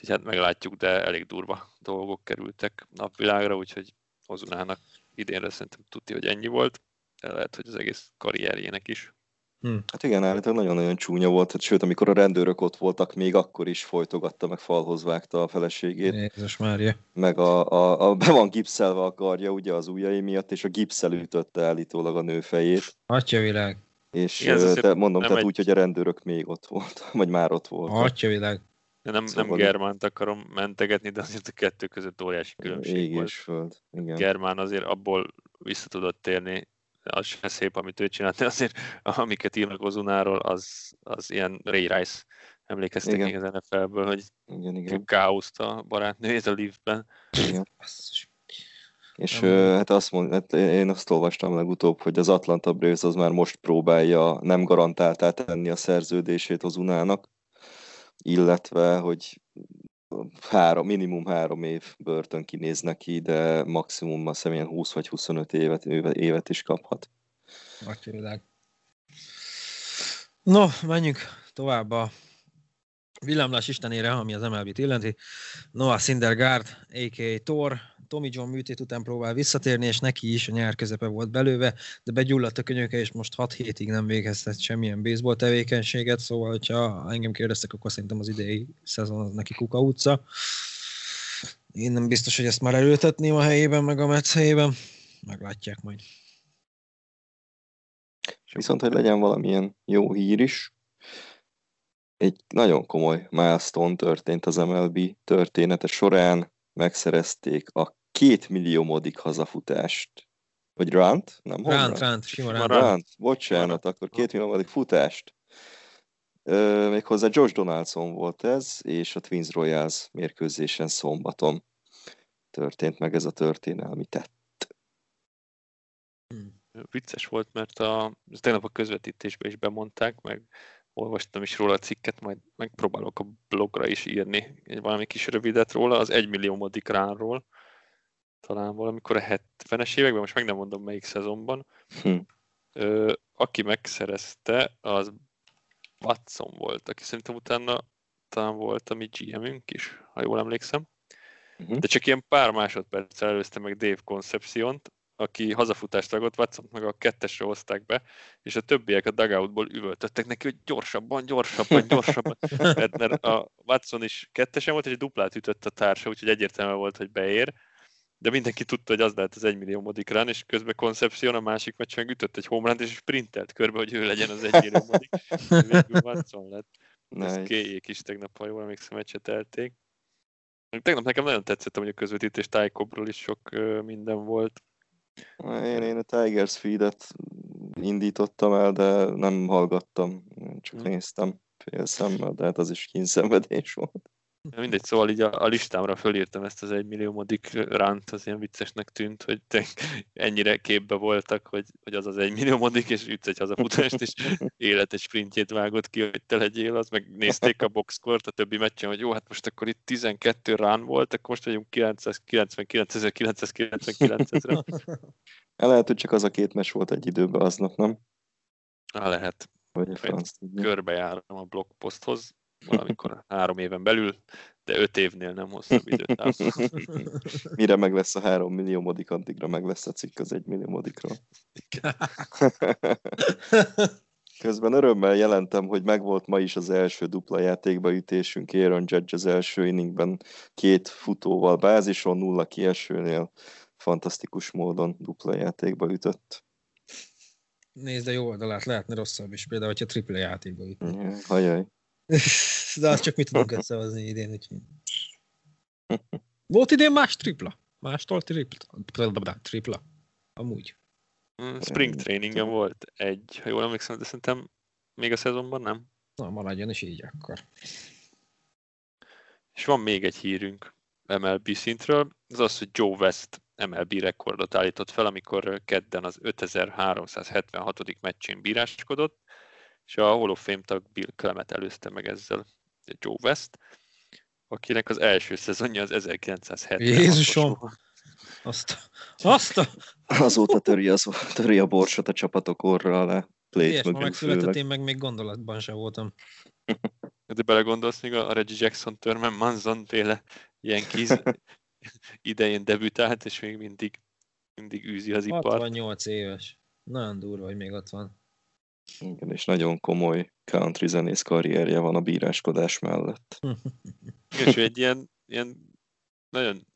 Úgyhogy hát meglátjuk, de elég durva dolgok kerültek napvilágra, úgyhogy Ozunának idénre szerintem tudti, hogy ennyi volt, de lehet, hogy az egész karrierjének is. Hm. Hát igen, állítólag nagyon-nagyon csúnya volt, hát, sőt, amikor a rendőrök ott voltak, még akkor is folytogatta, meg falhoz vágta a feleségét. Jézus Mária. Meg a, a, a, be van gipszelve a karja ugye az ujjai miatt, és a gipszel ütötte állítólag a nő fejét. Atyavilág. És Igen, de mondom, tehát egy... úgy, hogy a rendőrök még ott volt, vagy már ott volt. Atyavilág. Én nem, szóval nem Germánt akarom mentegetni, de azért a kettő között óriási különbség Ég volt. föld. Igen. Germán azért abból vissza tudott térni, az sem szép, amit ő csinált, de azért amiket írnak Ozunáról, az, az ilyen Ray Rice emlékeztek igen. még az NFL-ből, hogy igen, igen. káoszt a barátnőjét a liftben. Igen. És hát azt mond, hát én azt olvastam legutóbb, hogy az Atlanta Braves az már most próbálja nem garantáltá tenni a szerződését az Unának, illetve, hogy három, minimum három év börtön kinéz neki, de maximum a személyen 20 vagy 25 évet, évet is kaphat. Atyavilág. No, menjünk tovább a villámlás istenére, ami az MLB-t illeti. Noah Syndergaard, a.k.a. Thor, Tommy John műtét után próbál visszatérni, és neki is a nyár közepe volt belőve, de begyulladt a könyöke, és most 6 hétig nem végeztet semmilyen baseball tevékenységet, szóval, hogyha engem kérdeztek, akkor szerintem az idei szezon az neki kuka utca. Én nem biztos, hogy ezt már erőltetném a helyében, meg a Metsz helyében. Meglátják majd. Viszont, hogy legyen valamilyen jó hír is, egy nagyon komoly milestone történt az MLB története során, megszerezték a két millió modik hazafutást Vagy Rant? Nem Ránt, run? ránt, sima run. Rant, bocsánat, akkor két milliómodik futást. Ö, méghozzá Josh Donaldson volt ez, és a Twins Royals mérkőzésen szombaton történt meg ez a történelmi tett. Vicces volt, mert a, tegnap a közvetítésben is bemondták, meg olvastam is róla a cikket, majd megpróbálok a blogra is írni egy valami kis rövidet róla, az egymilliómodik ránról, talán valamikor a 70-es években, most meg nem mondom melyik szezonban. Hm. Ö, aki megszerezte, az Watson volt, aki szerintem utána talán volt a mi GM-ünk is, ha jól emlékszem. Mhm. De csak ilyen pár másodperccel előzte meg Dave Concepcion-t, aki hazafutást ragott, watson meg a kettesre hozták be, és a többiek a dugoutból üvöltöttek neki, hogy gyorsabban, gyorsabban, gyorsabban. mert, mert a Watson is kettesen volt, és duplát ütött a társa, úgyhogy egyértelmű volt, hogy beér. De mindenki tudta, hogy az lehet az egymilliómodik run, és közben Concepcion a másik meccsen ütött egy homerun és sprintelt körbe, hogy ő legyen az egymilliómodik. Végül Watson lett. Ezt Nice. kéjék is tegnap, ha jól emlékszem, meccsetelték. Tegnap nekem nagyon tetszett, hogy a közvetítés Tájkobról is sok minden volt. Én, én a Tigers feedet indítottam el, de nem hallgattam, csak Hm. néztem fél szemmel, de hát az is kínszenvedés volt. De Mindegy, szóval így a, a listámra fölírtam ezt az egymilliómodik ránt, az ilyen viccesnek tűnt, hogy te ennyire képbe voltak, hogy, hogy az az egymilliómodik, és ütsz egy hazafutást, és élet egy sprintjét vágott ki, hogy te legyél az, meg nézték a boxscore a többi meccsen, hogy jó, hát most akkor itt 12 rán volt, akkor most vagyunk 999.999-re. El lehet, hogy csak az a két mes volt egy időben aznap, nem? Lehet. Vagy a franc. Körbejárom a blogposthoz, valamikor három éven belül, de öt évnél nem hosszabb időt. Mire meg lesz a három millió modik, addigra meg lesz a cikk az egy millió modikról. Közben örömmel jelentem, hogy megvolt ma is az első dupla játékba ütésünk. Aaron Judge az első inningben két futóval bázison, nulla kiesőnél fantasztikus módon dupla játékba ütött. Nézd a jó oldalát, lehetne rosszabb is, például, hogyha tripla játékba jut. Hajaj. De azt csak mit tudunk összehozni idén, úgyhogy... Volt idén más tripla? Mástól tripla? Tripla. Amúgy. Mm, Spring traingen volt egy, ha jól emlékszem, de szerintem még a szezonban nem. Na, maradjon is így akkor. És van még egy hírünk MLB szintről, az az, hogy Joe West MLB rekordot állított fel, amikor kedden az 5376. meccsén bíráskodott, és a Hall of Fame tag Bill Clement előzte meg ezzel Joe West, akinek az első szezonja az 1970 Jézusom! Azt, azt a... Azóta töri, az, töri a borsot a csapatok orra alá. Ilyes, ma megszületett, én meg még gondolatban sem voltam. De belegondolsz még a Reggie Jackson, Thurman Manson féle ilyen kiz idején debütált, és még mindig, mindig űzi az ipart. 68 éves. Nagyon durva, hogy még ott van. Igen, és nagyon komoly country zenész karrierje van a bíráskodás mellett. És egy ilyen, ilyen nagyon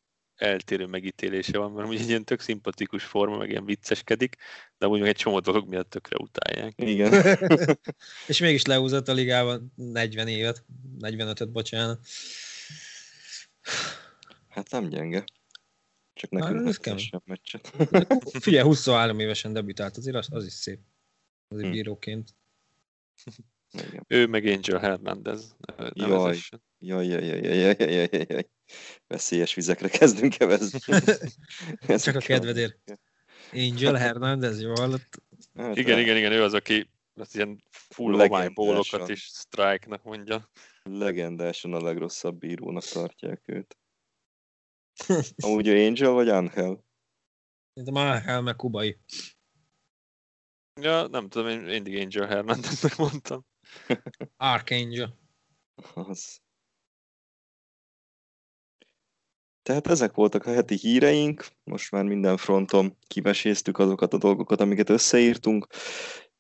eltérő megítélése van, mert ugye egy ilyen tök szimpatikus forma, meg ilyen vicceskedik, de amúgy meg egy csomó dolog miatt tökre utálják. Igen. És mégis leúzott a ligában 40 évet, 45-öt, bocsánat. Hát nem gyenge. Csak Hát, nekünk ez nem sem meccset. Figyelj, 23 évesen debütált, azért az, az is szép. Azért Hm. bíróként. Igen. Ő meg Angel Hernandez Jaj. Jaj, jaj, jaj, jaj, jaj, jaj, jaj, jaj. Veszélyes vizekre kezdünk kevezni. Csak a kedvedért. Angel Hernandez, jó hallott? Hát, Igen, rá- igen, igen, ő az, aki az ilyen full Legendásan. homály bólokat is strike-nak mondja. Legendásan a legrosszabb bírónak tartják őt. Amúgy ő Angel vagy Angel? Mint a Mahel meg kubai. Ja, nem tudom, én mindig Angel Hernandeznek mondtam. Archangel. Az. Tehát ezek voltak a heti híreink, most már minden fronton kiveséztük azokat a dolgokat, amiket összeírtunk,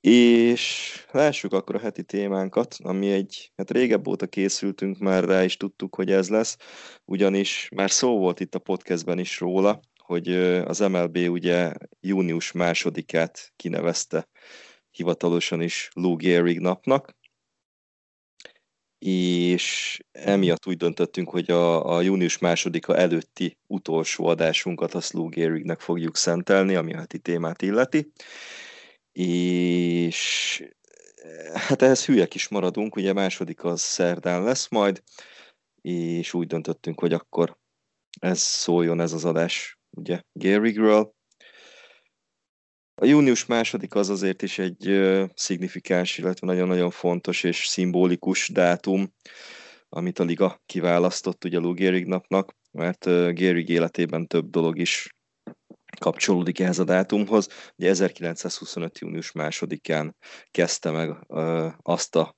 és lássuk akkor a heti témánkat, ami egy, hát régebb óta készültünk már rá, és tudtuk, hogy ez lesz, ugyanis már szó volt itt a podcastben is róla, hogy az MLB ugye június másodikát kinevezte hivatalosan is Lou Gehrig napnak, és emiatt úgy döntöttünk, hogy a, a június másodika előtti utolsó adásunkat a Lou Gehrignek fogjuk szentelni, ami a heti témát illeti. És hát ehhez hülyek is maradunk, ugye második az szerdán lesz majd, és úgy döntöttünk, hogy akkor ez szóljon ez az adás, ugye Gehrigről. A június második az azért is egy uh, szignifikáns, illetve nagyon-nagyon fontos és szimbolikus dátum, amit a liga kiválasztott ugye Lou Gehrig napnak, mert uh, Gehrig életében több dolog is kapcsolódik ehhez a dátumhoz. Ugye 1925. június másodikán kezdte meg uh, azt a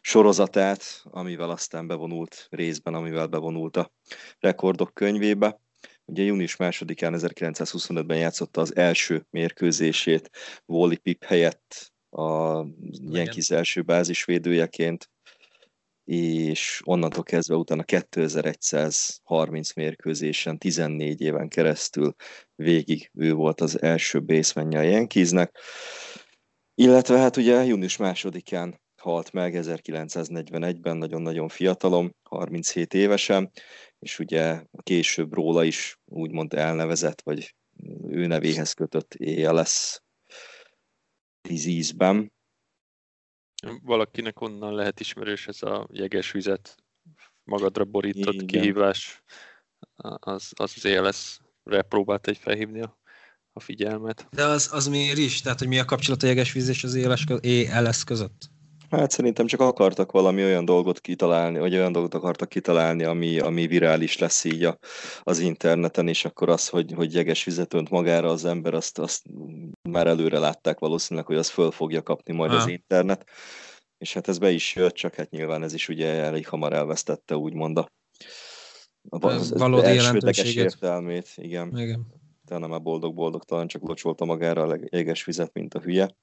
sorozatát, amivel aztán bevonult részben, amivel bevonult a rekordok könyvébe. Ugye június másodikán 1925-ben játszotta az első mérkőzését Wally Pip helyett a Yankees első bázisvédőjeként, és onnantól kezdve utána 2130 mérkőzésen, 14 éven keresztül végig ő volt az első basemanje a Yankeesnek, illetve hát ugye június másodikán halt meg 1941-ben, nagyon-nagyon fiatalom, 37 évesen, és ugye később róla is úgymond elnevezett, vagy ő nevéhez kötött ALS disease-ben. Valakinek onnan lehet ismerős ez a jeges vizet magadra borított Igen. kihívás, az az, az ALS-re próbált egy felhívni a, a figyelmet. De az, az miért is? Tehát, hogy mi a kapcsolat a jeges víz és az ALS között? Hát szerintem csak akartak valami olyan dolgot kitalálni, vagy olyan dolgot akartak kitalálni, ami, ami virális lesz így a, az interneten, és akkor az, hogy, hogy jeges vizet önt magára az ember, azt, azt már előre látták valószínűleg, hogy az föl fogja kapni majd ha. az internet. És hát ez be is jött, csak hát nyilván ez is ugye elég hamar elvesztette úgymond a, a az valódi elsődleges értelmét. Igen. igen. Utána már boldog-boldog, talán csak locsolta magára a jeges vizet, mint a hülye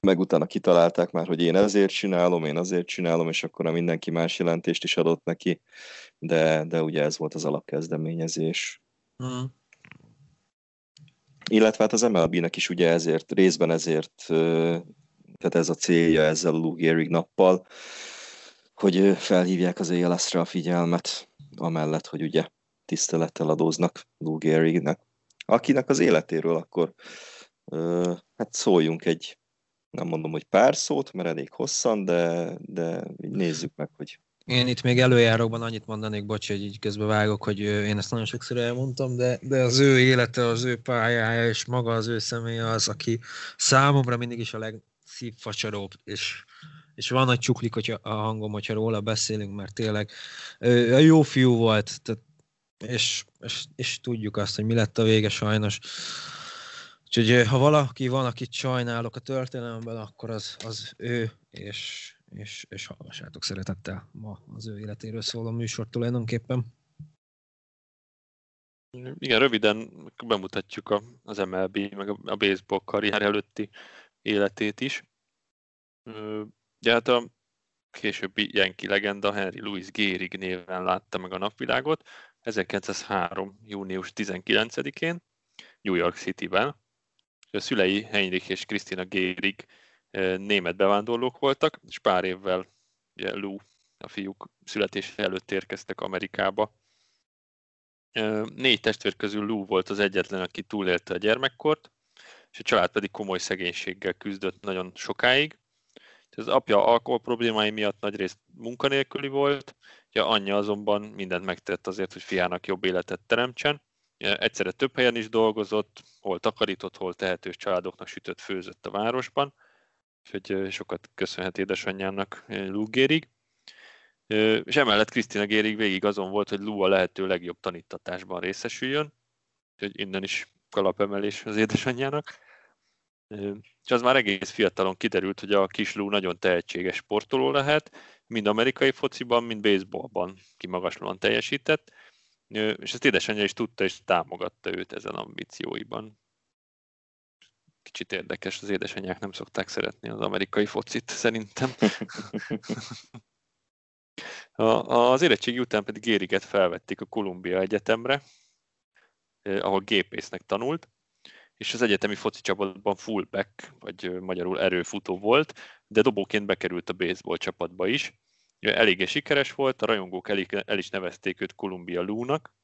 meg utána kitalálták már, hogy én ezért csinálom, én azért csinálom, és akkor a mindenki más jelentést is adott neki, de, de ugye ez volt az alapkezdeményezés. Mm. Illetve hát az MLB-nek is ugye ezért, részben ezért, tehát ez a célja ezzel a Lou Gehrig nappal, hogy felhívják az ALS-re a figyelmet, amellett, hogy ugye tisztelettel adóznak Lou Gehrignek, akinek az életéről akkor hát szóljunk egy nem mondom, hogy pár szót, mert elég hosszan, de, de nézzük meg, hogy én itt még előjáróban annyit mondanék, bocs, hogy így közben vágok, hogy én ezt nagyon sokszor elmondtam, de, de az ő élete, az ő pályája és maga az ő személye az, aki számomra mindig is a legszívfacsaróbb, és, és van nagy csuklik hogy a hangom, hogyha róla beszélünk, mert tényleg ő, jó fiú volt, tehát, és, és, és tudjuk azt, hogy mi lett a vége sajnos. Úgyhogy ha valaki van, akit sajnálok a történelemben, akkor az, az ő, és, és, és hallgassátok szeretettel ma az ő életéről szóló műsor tulajdonképpen. Igen, röviden bemutatjuk a, az MLB, meg a, a baseball karrier előtti életét is. Ugye hát a későbbi Yankee legenda Henry Louis Gehrig néven látta meg a napvilágot 1903. június 19-én New York City-ben, a szülei Heinrich és Krisztina Gérig német bevándorlók voltak, és pár évvel ugye Lou, a fiúk születése előtt érkeztek Amerikába. Négy testvér közül Lou volt az egyetlen, aki túlélte a gyermekkort, és a család pedig komoly szegénységgel küzdött nagyon sokáig. Az apja alkohol problémái miatt nagyrészt munkanélküli volt, ja, anyja azonban mindent megtett azért, hogy fiának jobb életet teremtsen. Egyszerre több helyen is dolgozott, hol takarított, hol tehetős családoknak sütött, főzött a városban, úgyhogy sokat köszönhet édesanyjának Lou Gérig. És emellett Krisztina Gérig végig azon volt, hogy Lou a lehető legjobb tanítatásban részesüljön, úgyhogy innen is kalapemelés az édesanyjának. És az már egész fiatalon kiderült, hogy a kis Lou nagyon tehetséges sportoló lehet, mind amerikai fociban, mind baseballban kimagaslóan teljesített, és ezt édesanyja is tudta, és támogatta őt ezen ambícióiban. Kicsit érdekes, az édesanyák nem szokták szeretni az amerikai focit, szerintem. Az érettségi után pedig Gériget felvették a Columbia Egyetemre, ahol gépésznek tanult, és az egyetemi foci csapatban fullback, vagy magyarul erőfutó volt, de dobóként bekerült a baseball csapatba is, Eléggé sikeres volt, a rajongók el, el is nevezték őt Columbia Lou-nak,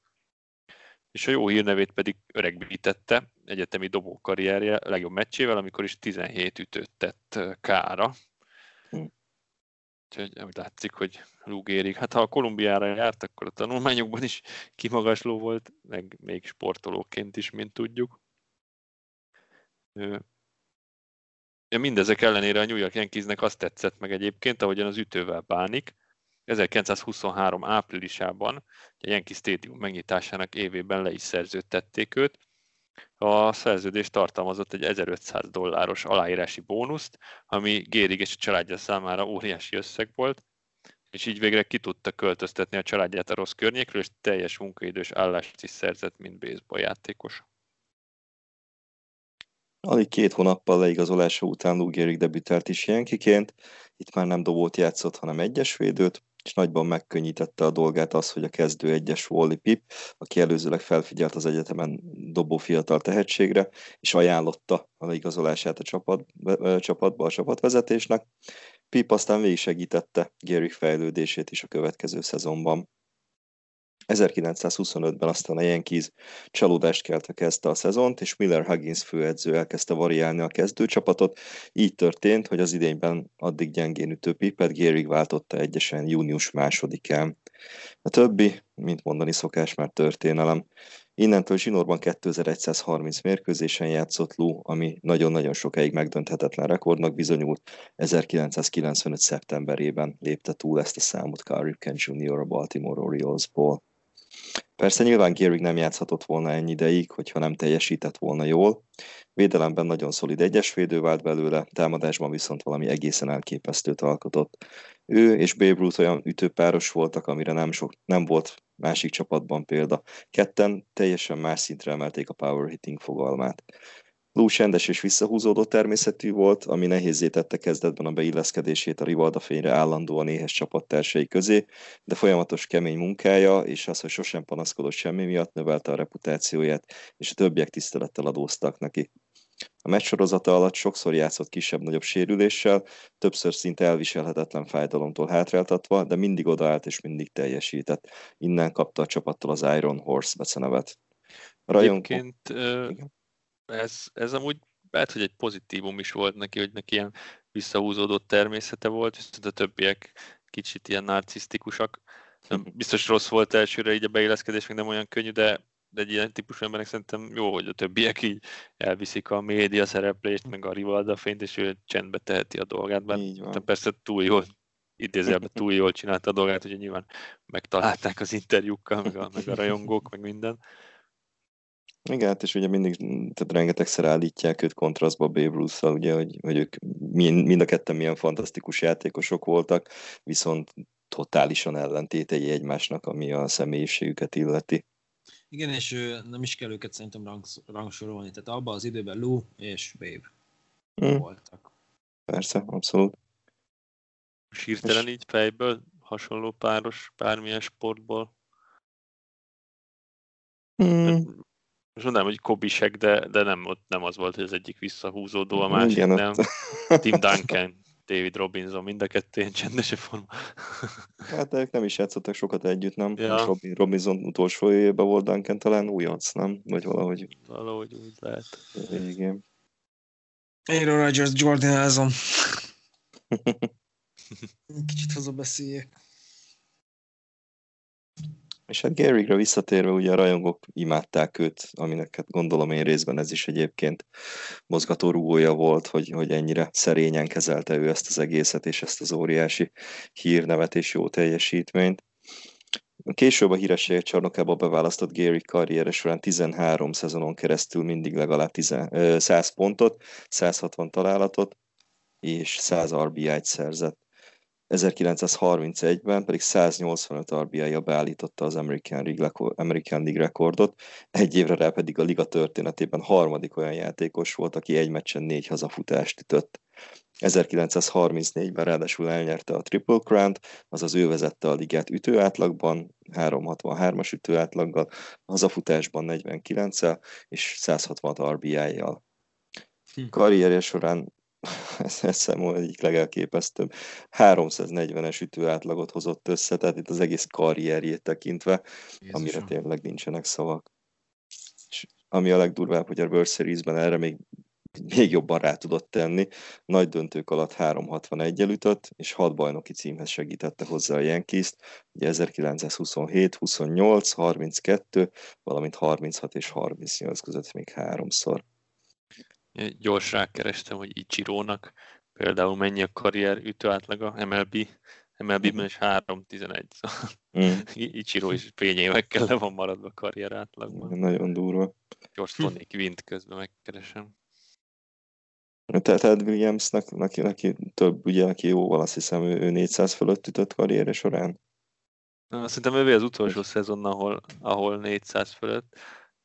és a jó hírnevét pedig öregbítette egyetemi dobó karrierje legjobb meccsével, amikor is 17 ütőt tett kára. Hm. Úgyhogy úgy látszik, hogy Lugérig. Hát ha a Kolumbiára járt, akkor a tanulmányokban is kimagasló volt, meg még sportolóként is, mint tudjuk. Mindezek ellenére a New York Yankeesnek azt tetszett meg egyébként, ahogyan az ütővel bánik. 1923 áprilisában a Yankee Stadium megnyitásának évében le is szerződtették őt. A szerződés tartalmazott egy 1500 dolláros aláírási bónuszt, ami Gérig és a családja számára óriási összeg volt, és így végre ki tudta költöztetni a családját a rossz környékről, és teljes munkaidős állást is szerzett, mint baseball játékos. Alig két hónappal leigazolása után Lou Gehrig debütált is Yankiként, itt már nem dobót játszott, hanem egyes védőt, és nagyban megkönnyítette a dolgát az, hogy a kezdő egyes Wally Pip, aki előzőleg felfigyelt az egyetemen dobó fiatal tehetségre, és ajánlotta a leigazolását a csapat, csapatba, a csapatvezetésnek. Pip aztán végig segítette Gehrig fejlődését is a következő szezonban. 1925-ben aztán a Yankees csalódást kelte kezdte a szezont, és Miller Huggins főedző elkezdte variálni a kezdőcsapatot. Így történt, hogy az idényben addig gyengén ütő Pippet Gehrig váltotta egyesen június másodikán. A többi, mint mondani szokás, már történelem. Innentől zsinórban 2130 mérkőzésen játszott Lou, ami nagyon-nagyon sokáig megdönthetetlen rekordnak bizonyult. 1995. szeptemberében lépte túl ezt a számot Carl Ripken Jr. a Baltimore Oriolesból. Persze nyilván Gehrig nem játszhatott volna ennyi ideig, hogyha nem teljesített volna jól. Védelemben nagyon szolid egyesvédő vált belőle, támadásban viszont valami egészen elképesztőt alkotott. Ő és Babe Ruth olyan ütőpáros voltak, amire nem, sok, nem volt másik csapatban példa. Ketten teljesen más szintre emelték a power hitting fogalmát. Lou csendes és visszahúzódó természetű volt, ami nehézé tette kezdetben a beilleszkedését a Rivalda fényre állandóan éhes csapattársai közé, de folyamatos kemény munkája és az, hogy sosem panaszkodott semmi miatt növelte a reputációját, és a többiek tisztelettel adóztak neki. A meccs sorozata alatt sokszor játszott kisebb-nagyobb sérüléssel, többször szinte elviselhetetlen fájdalomtól hátráltatva, de mindig odaállt és mindig teljesített. Innen kapta a csapattól az Iron Horse becenevet. Rajongó... Egyébként ez, ez amúgy lehet, hogy egy pozitívum is volt neki, hogy neki ilyen visszahúzódott természete volt, viszont a többiek kicsit ilyen narcisztikusak. Biztos rossz volt elsőre így a beilleszkedés, meg nem olyan könnyű, de, de egy ilyen típusú embernek szerintem jó, hogy a többiek így elviszik a média szereplést, meg a rivalda fényt, és ő csendbe teheti a dolgát, mert persze túl jól idézőjelben túl jól csinálta a dolgát, hogy nyilván megtalálták az interjúkkal, meg a, meg a rajongók, meg minden. Igen, hát és ugye mindig, tehát rengetegszer állítják őt kontrasztba Babe ruth ugye, hogy, hogy ők mind, mind a ketten milyen fantasztikus játékosok voltak, viszont totálisan ellentétei egymásnak, ami a személyiségüket illeti. Igen, és nem is kell őket szerintem rang, rangsorolni, tehát abban az időben Lou és Babe hmm. voltak. Persze, abszolút. És hirtelen és... így fejből hasonló páros bármilyen sportból? Hmm. Most mondanám, hogy kobisek, de, de nem, ott nem az volt, hogy az egyik visszahúzódó, a másik Igen, nem. Tim Duncan, David Robinson, mind a kettő ilyen csendes forma. hát ők nem is játszottak sokat együtt, nem? Ja. Robin, Robinson utolsó évében volt Duncan talán újonc, nem? Vagy valahogy. Valahogy úgy lehet. Igen. Aaron Rodgers Jordanázom. Kicsit hazabeszéljek. És hát Garygra visszatérve, ugye a rajongók imádták őt, aminek hát gondolom én részben ez is egyébként mozgató rúgója volt, hogy, hogy ennyire szerényen kezelte ő ezt az egészet, és ezt az óriási hírnevet és jó teljesítményt. Később a hírességek csarnokába beválasztott Gary karriere során 13 szezonon keresztül mindig legalább 10, 100 pontot, 160 találatot és 100 RBI-t szerzett. 1931-ben pedig 185 RBI-ja beállította az American League, American League rekordot, egy évre rá pedig a liga történetében harmadik olyan játékos volt, aki egy meccsen négy hazafutást ütött. 1934-ben ráadásul elnyerte a Triple Crown-t, azaz ő vezette a ligát ütőátlagban, 363-as ütőátlaggal, hazafutásban 49-el és 160 RBI-jal. Hm. Karrierje során ez, ez számomra egyik legelképesztőbb. 340-es ütő átlagot hozott össze, tehát itt az egész karrierjét tekintve, Jézusom. amire tényleg nincsenek szavak. És ami a legdurvább, hogy a World Series-ben erre még még jobban rá tudott tenni. Nagy döntők alatt 361 ütött, és 6 bajnoki címhez segítette hozzá a yankees ugye 1927, 28, 32, valamint 36 és 38 között még háromszor. Gyors rákerestem, hogy Ichirónak például mennyi a karrier ütőátlaga MLB, MLB-ben is 3-11. Mm. Ichiro is fényévekkel le van maradva karrier átlagban. Nagyon durva. Gyors Tony Quint közben megkeresem. Ted Williamsnek, neki, neki több, ugye, aki jóval azt hiszem, ő, ő 400 fölött ütött karrierje során. Na, szerintem ővé az utolsó szezon, ahol, ahol 400 fölött,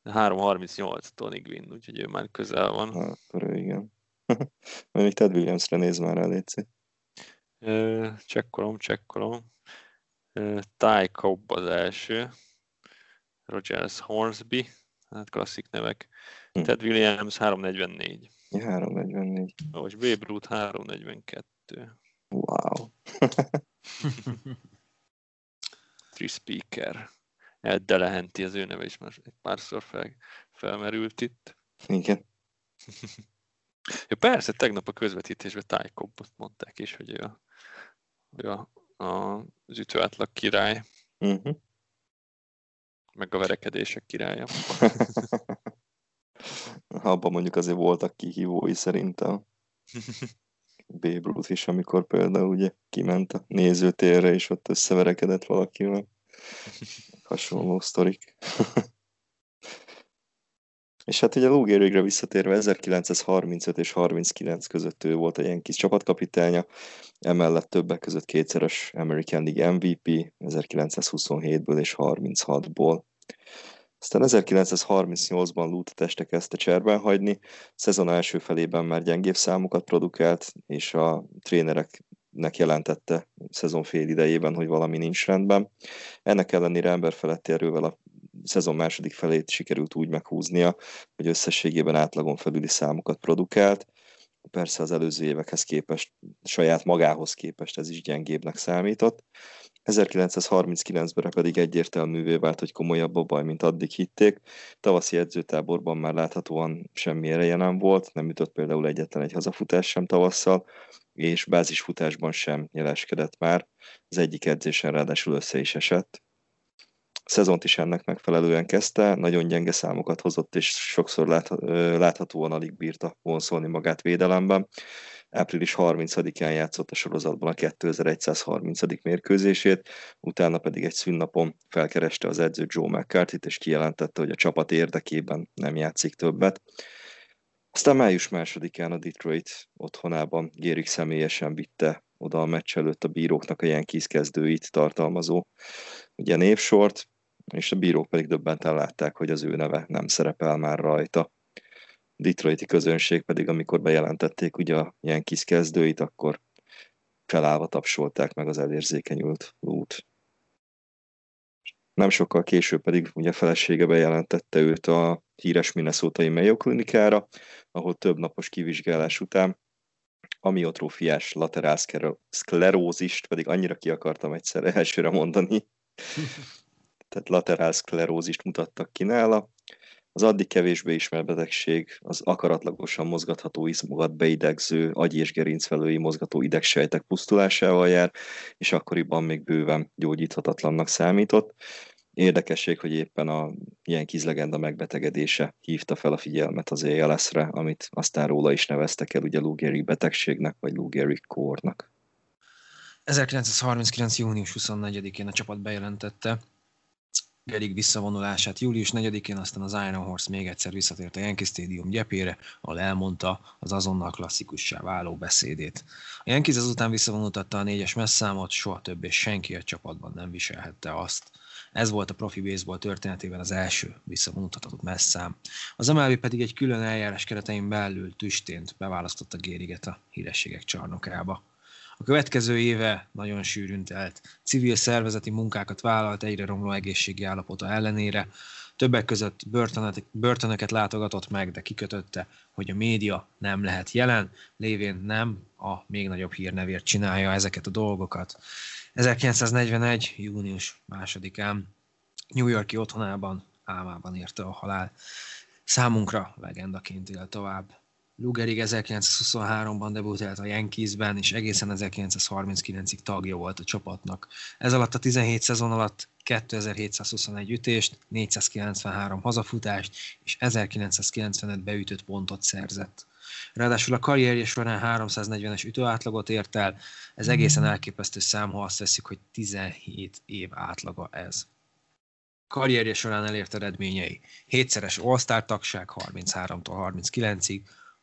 338 Tony Gwynn, úgyhogy ő már közel van. Ha, akkor ő igen. Még Ted Williamsre néz már el, Léci. Csekkolom, csekkolom. Ty Cobb az első. Rogers Hornsby, hát klasszik nevek. Hm. Ted Williams 344. 344. Most Babe Ruth 342. Wow. Free Speaker. Ed Delehenti az ő neve is már egy párszor fel, felmerült itt. Igen. ja, persze, tegnap a közvetítésben Ty Cobbot mondták is, hogy ő a, ő a, a, az ütőátlag király. Uh-huh. Meg a verekedések királya. Abban mondjuk azért voltak kihívói szerintem. Babe Ruth is, amikor például ugye kiment a nézőtérre, és ott összeverekedett valakivel. Hasonló sztorik. és hát ugye Lou Gehrigre visszatérve 1935 és 39 között ő volt a Yankees csapatkapitánya, emellett többek között kétszeres American League MVP 1927-ből és 36-ból. Aztán 1938-ban Lut a teste kezdte cserben hagyni, szezon első felében már gyengébb számokat produkált, és a trénereknek jelentette szezon fél idejében, hogy valami nincs rendben. Ennek ellenére emberfeletti erővel a szezon második felét sikerült úgy meghúznia, hogy összességében átlagon felüli számokat produkált. Persze az előző évekhez képest, saját magához képest ez is gyengébbnek számított. 1939-ben pedig egyértelművé vált, hogy komolyabb a baj, mint addig hitték. Tavaszi edzőtáborban már láthatóan semmi ereje nem volt, nem ütött például egyetlen egy hazafutás sem tavasszal, és bázisfutásban sem jeleskedett már. Az egyik edzésen ráadásul össze is esett. A szezont is ennek megfelelően kezdte, nagyon gyenge számokat hozott, és sokszor láthatóan alig bírta vonszolni magát védelemben április 30-án játszott a sorozatban a 2130. mérkőzését, utána pedig egy szünnapon felkereste az edző Joe mccarthy és kijelentette, hogy a csapat érdekében nem játszik többet. Aztán május másodikán a Detroit otthonában Gérik személyesen vitte oda a meccs előtt a bíróknak a Yankees kezdőit tartalmazó ugye névsort, és a bírók pedig döbbenten látták, hogy az ő neve nem szerepel már rajta. Detroiti közönség pedig, amikor bejelentették ugye a Yankees kezdőit, akkor felállva tapsolták meg az elérzékenyült út. Nem sokkal később pedig ugye felesége bejelentette őt a híres Minnesota-i Mayo klinikára, ahol több napos kivizsgálás után amiotrófiás laterál szklerózist, pedig annyira ki akartam egyszer elsőre mondani, tehát laterál szklerózist mutattak ki nála, az addig kevésbé ismert betegség az akaratlagosan mozgatható izmokat beidegző agy- és gerincvelői mozgató idegsejtek pusztulásával jár, és akkoriban még bőven gyógyíthatatlannak számított. Érdekesség, hogy éppen a ilyen kizlegenda megbetegedése hívta fel a figyelmet az ALS-re, amit aztán róla is neveztek el ugye Lou betegségnek, vagy Lou kórnak. 1939. június 24-én a csapat bejelentette, Gerig visszavonulását július 4-én, aztán az Iron Horse még egyszer visszatért a Yankee Stadium gyepére, ahol elmondta az azonnal klasszikussá váló beszédét. A Yankees azután visszavonultatta a négyes messzámot, soha többé senki a csapatban nem viselhette azt. Ez volt a profi baseball történetében az első visszavonultatott messzám. Az MLB pedig egy külön eljárás keretein belül tüstént beválasztotta Gériget a hírességek csarnokába. A következő éve nagyon sűrűn telt. Civil szervezeti munkákat vállalt egyre romló egészségi állapota ellenére. Többek között börtönöket, börtönöket látogatott meg, de kikötötte, hogy a média nem lehet jelen, lévén nem a még nagyobb hírnevért csinálja ezeket a dolgokat. 1941. június másodikán New Yorki otthonában álmában érte a halál. Számunkra legendaként él tovább. Lugerig 1923-ban debütált a Yankeesben, és egészen 1939-ig tagja volt a csapatnak. Ez alatt a 17 szezon alatt 2721 ütést, 493 hazafutást és 1995 beütött pontot szerzett. Ráadásul a karrierje során 340-es ütőátlagot ért el, ez egészen elképesztő szám, ha azt veszik, hogy 17 év átlaga ez. Karrierje során elért eredményei. Hétszeres All-Star tagság 33-tól 39-ig,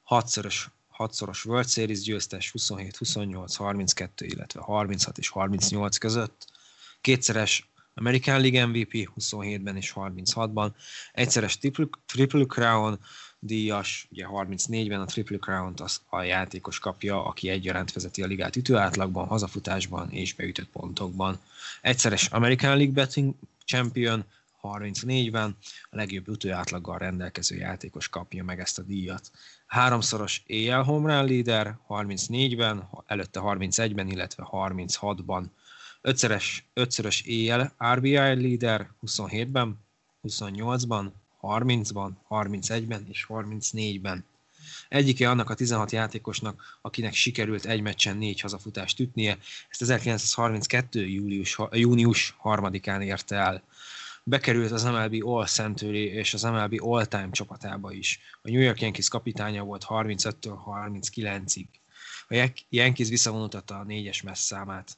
hatszoros, hatszoros World Series győztes 27, 28, 32, illetve 36 és 38 között, kétszeres American League MVP 27-ben és 36-ban, egyszeres Triple, triple Crown díjas, ugye 34-ben a Triple Crown-t az a játékos kapja, aki egyaránt vezeti a ligát ütőátlagban, hazafutásban és beütött pontokban. Egyszeres American League Betting Champion 34-ben, a legjobb ütőátlaggal rendelkező játékos kapja meg ezt a díjat. Háromszoros AL home run leader 34-ben, előtte 31-ben, illetve 36-ban. Ötszeres, ötszörös AL RBI leader 27-ben, 28-ban, 30-ban, 31-ben és 34-ben. Egyike annak a 16 játékosnak, akinek sikerült egy meccsen négy hazafutást ütnie, ezt 1932. július, június 3-án érte el bekerült az MLB All Century és az MLB All Time csapatába is. A New York Yankees kapitánya volt 35-től 39-ig. A Yankees visszavonultatta a négyes messz számát.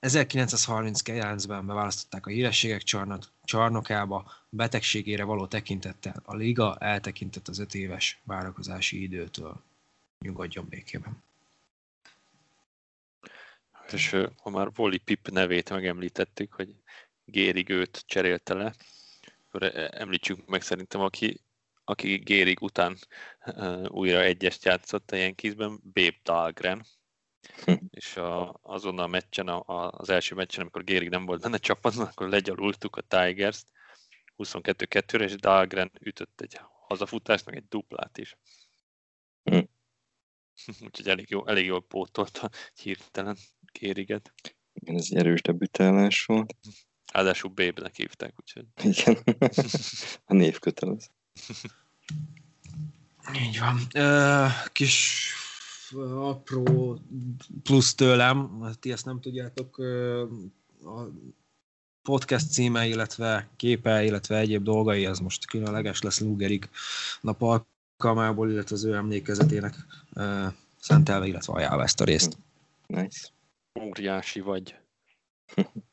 1939-ben beválasztották a hírességek csarnok, csarnokába, betegségére való tekintettel. A liga eltekintett az öt éves várakozási időtől. Nyugodjon békében. És ha már Wally Pip nevét megemlítettük, hogy Gérig őt cserélte le, e, említsük meg szerintem, aki, aki Gérig után uh, újra egyest játszott a Yankeesben, Babe Dahlgren, hm. és a, azon a meccsen, a, a, az első meccsen, amikor Gérig nem volt benne csapatban, akkor legyalultuk a Tigers-t 22-2-re, és Dahlgren ütött egy hazafutást, meg egy duplát is. Hm. Úgyhogy elég, jó, elég jól pótolta hirtelen Gériget. Igen, ez egy erős debütálás volt. Ráadásul Babe-nek hívták, úgyhogy... Igen, a név kötelez. Így van. Kis apró plusz tőlem, ti ezt nem tudjátok, a podcast címe, illetve képe, illetve egyéb dolgai, az most különleges lesz Lugerik nap alkalmából, illetve az ő emlékezetének szentelve, illetve ajánlva ezt a részt. Nice. Óriási vagy.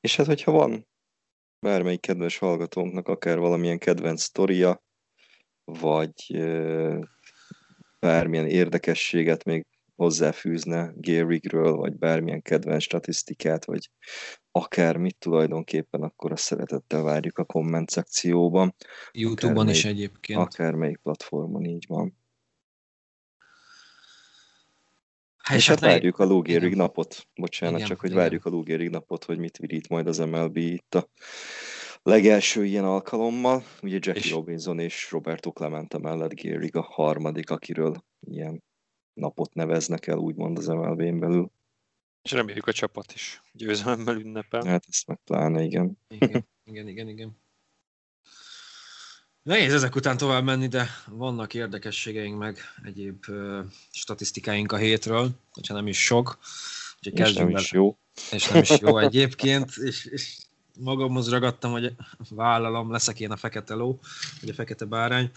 És hát, hogyha van bármelyik kedves hallgatónknak akár valamilyen kedvenc sztoria, vagy bármilyen érdekességet még hozzáfűzne Garrigről, vagy bármilyen kedvenc statisztikát, vagy akármit tulajdonképpen, akkor azt szeretettel várjuk a komment szekcióban. Youtube-on is egyébként. Akármelyik platformon, így van. Hát, és hát várjuk a lógérig napot. Bocsánat, igen, csak hogy igen. várjuk a lógérig napot, hogy mit virít majd az MLB itt a legelső ilyen alkalommal. Ugye Jackie és... Robinson és Roberto Clemente mellett Gérig a harmadik, akiről ilyen napot neveznek el, úgymond az MLB-n belül. És reméljük a csapat is győzelemmel ünnepel. Hát ezt meg pláne, igen. Igen, igen, igen. igen. Nehéz ezek után tovább menni, de vannak érdekességeink meg egyéb uh, statisztikáink a hétről, hogyha nem is sok. és nem is jó. És nem is jó egyébként, és, és magamhoz ragadtam, hogy vállalom, leszek én a fekete ló, vagy a fekete bárány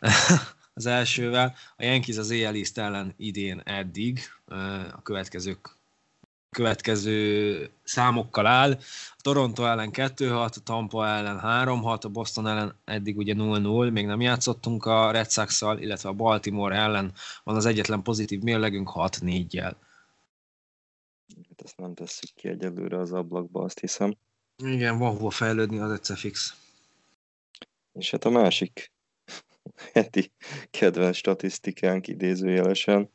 az elsővel. A Yankees az éjjel ellen idén eddig, a következők következő számokkal áll. A Toronto ellen 2-6, a Tampa ellen 3-6, a Boston ellen eddig ugye 0-0, még nem játszottunk a Red sox illetve a Baltimore ellen van az egyetlen pozitív mérlegünk 6-4-jel. Hát ezt nem tesszük ki egyelőre az ablakba, azt hiszem. Igen, van hova fejlődni, az egyszer fix. És hát a másik heti kedvenc statisztikánk idézőjelesen,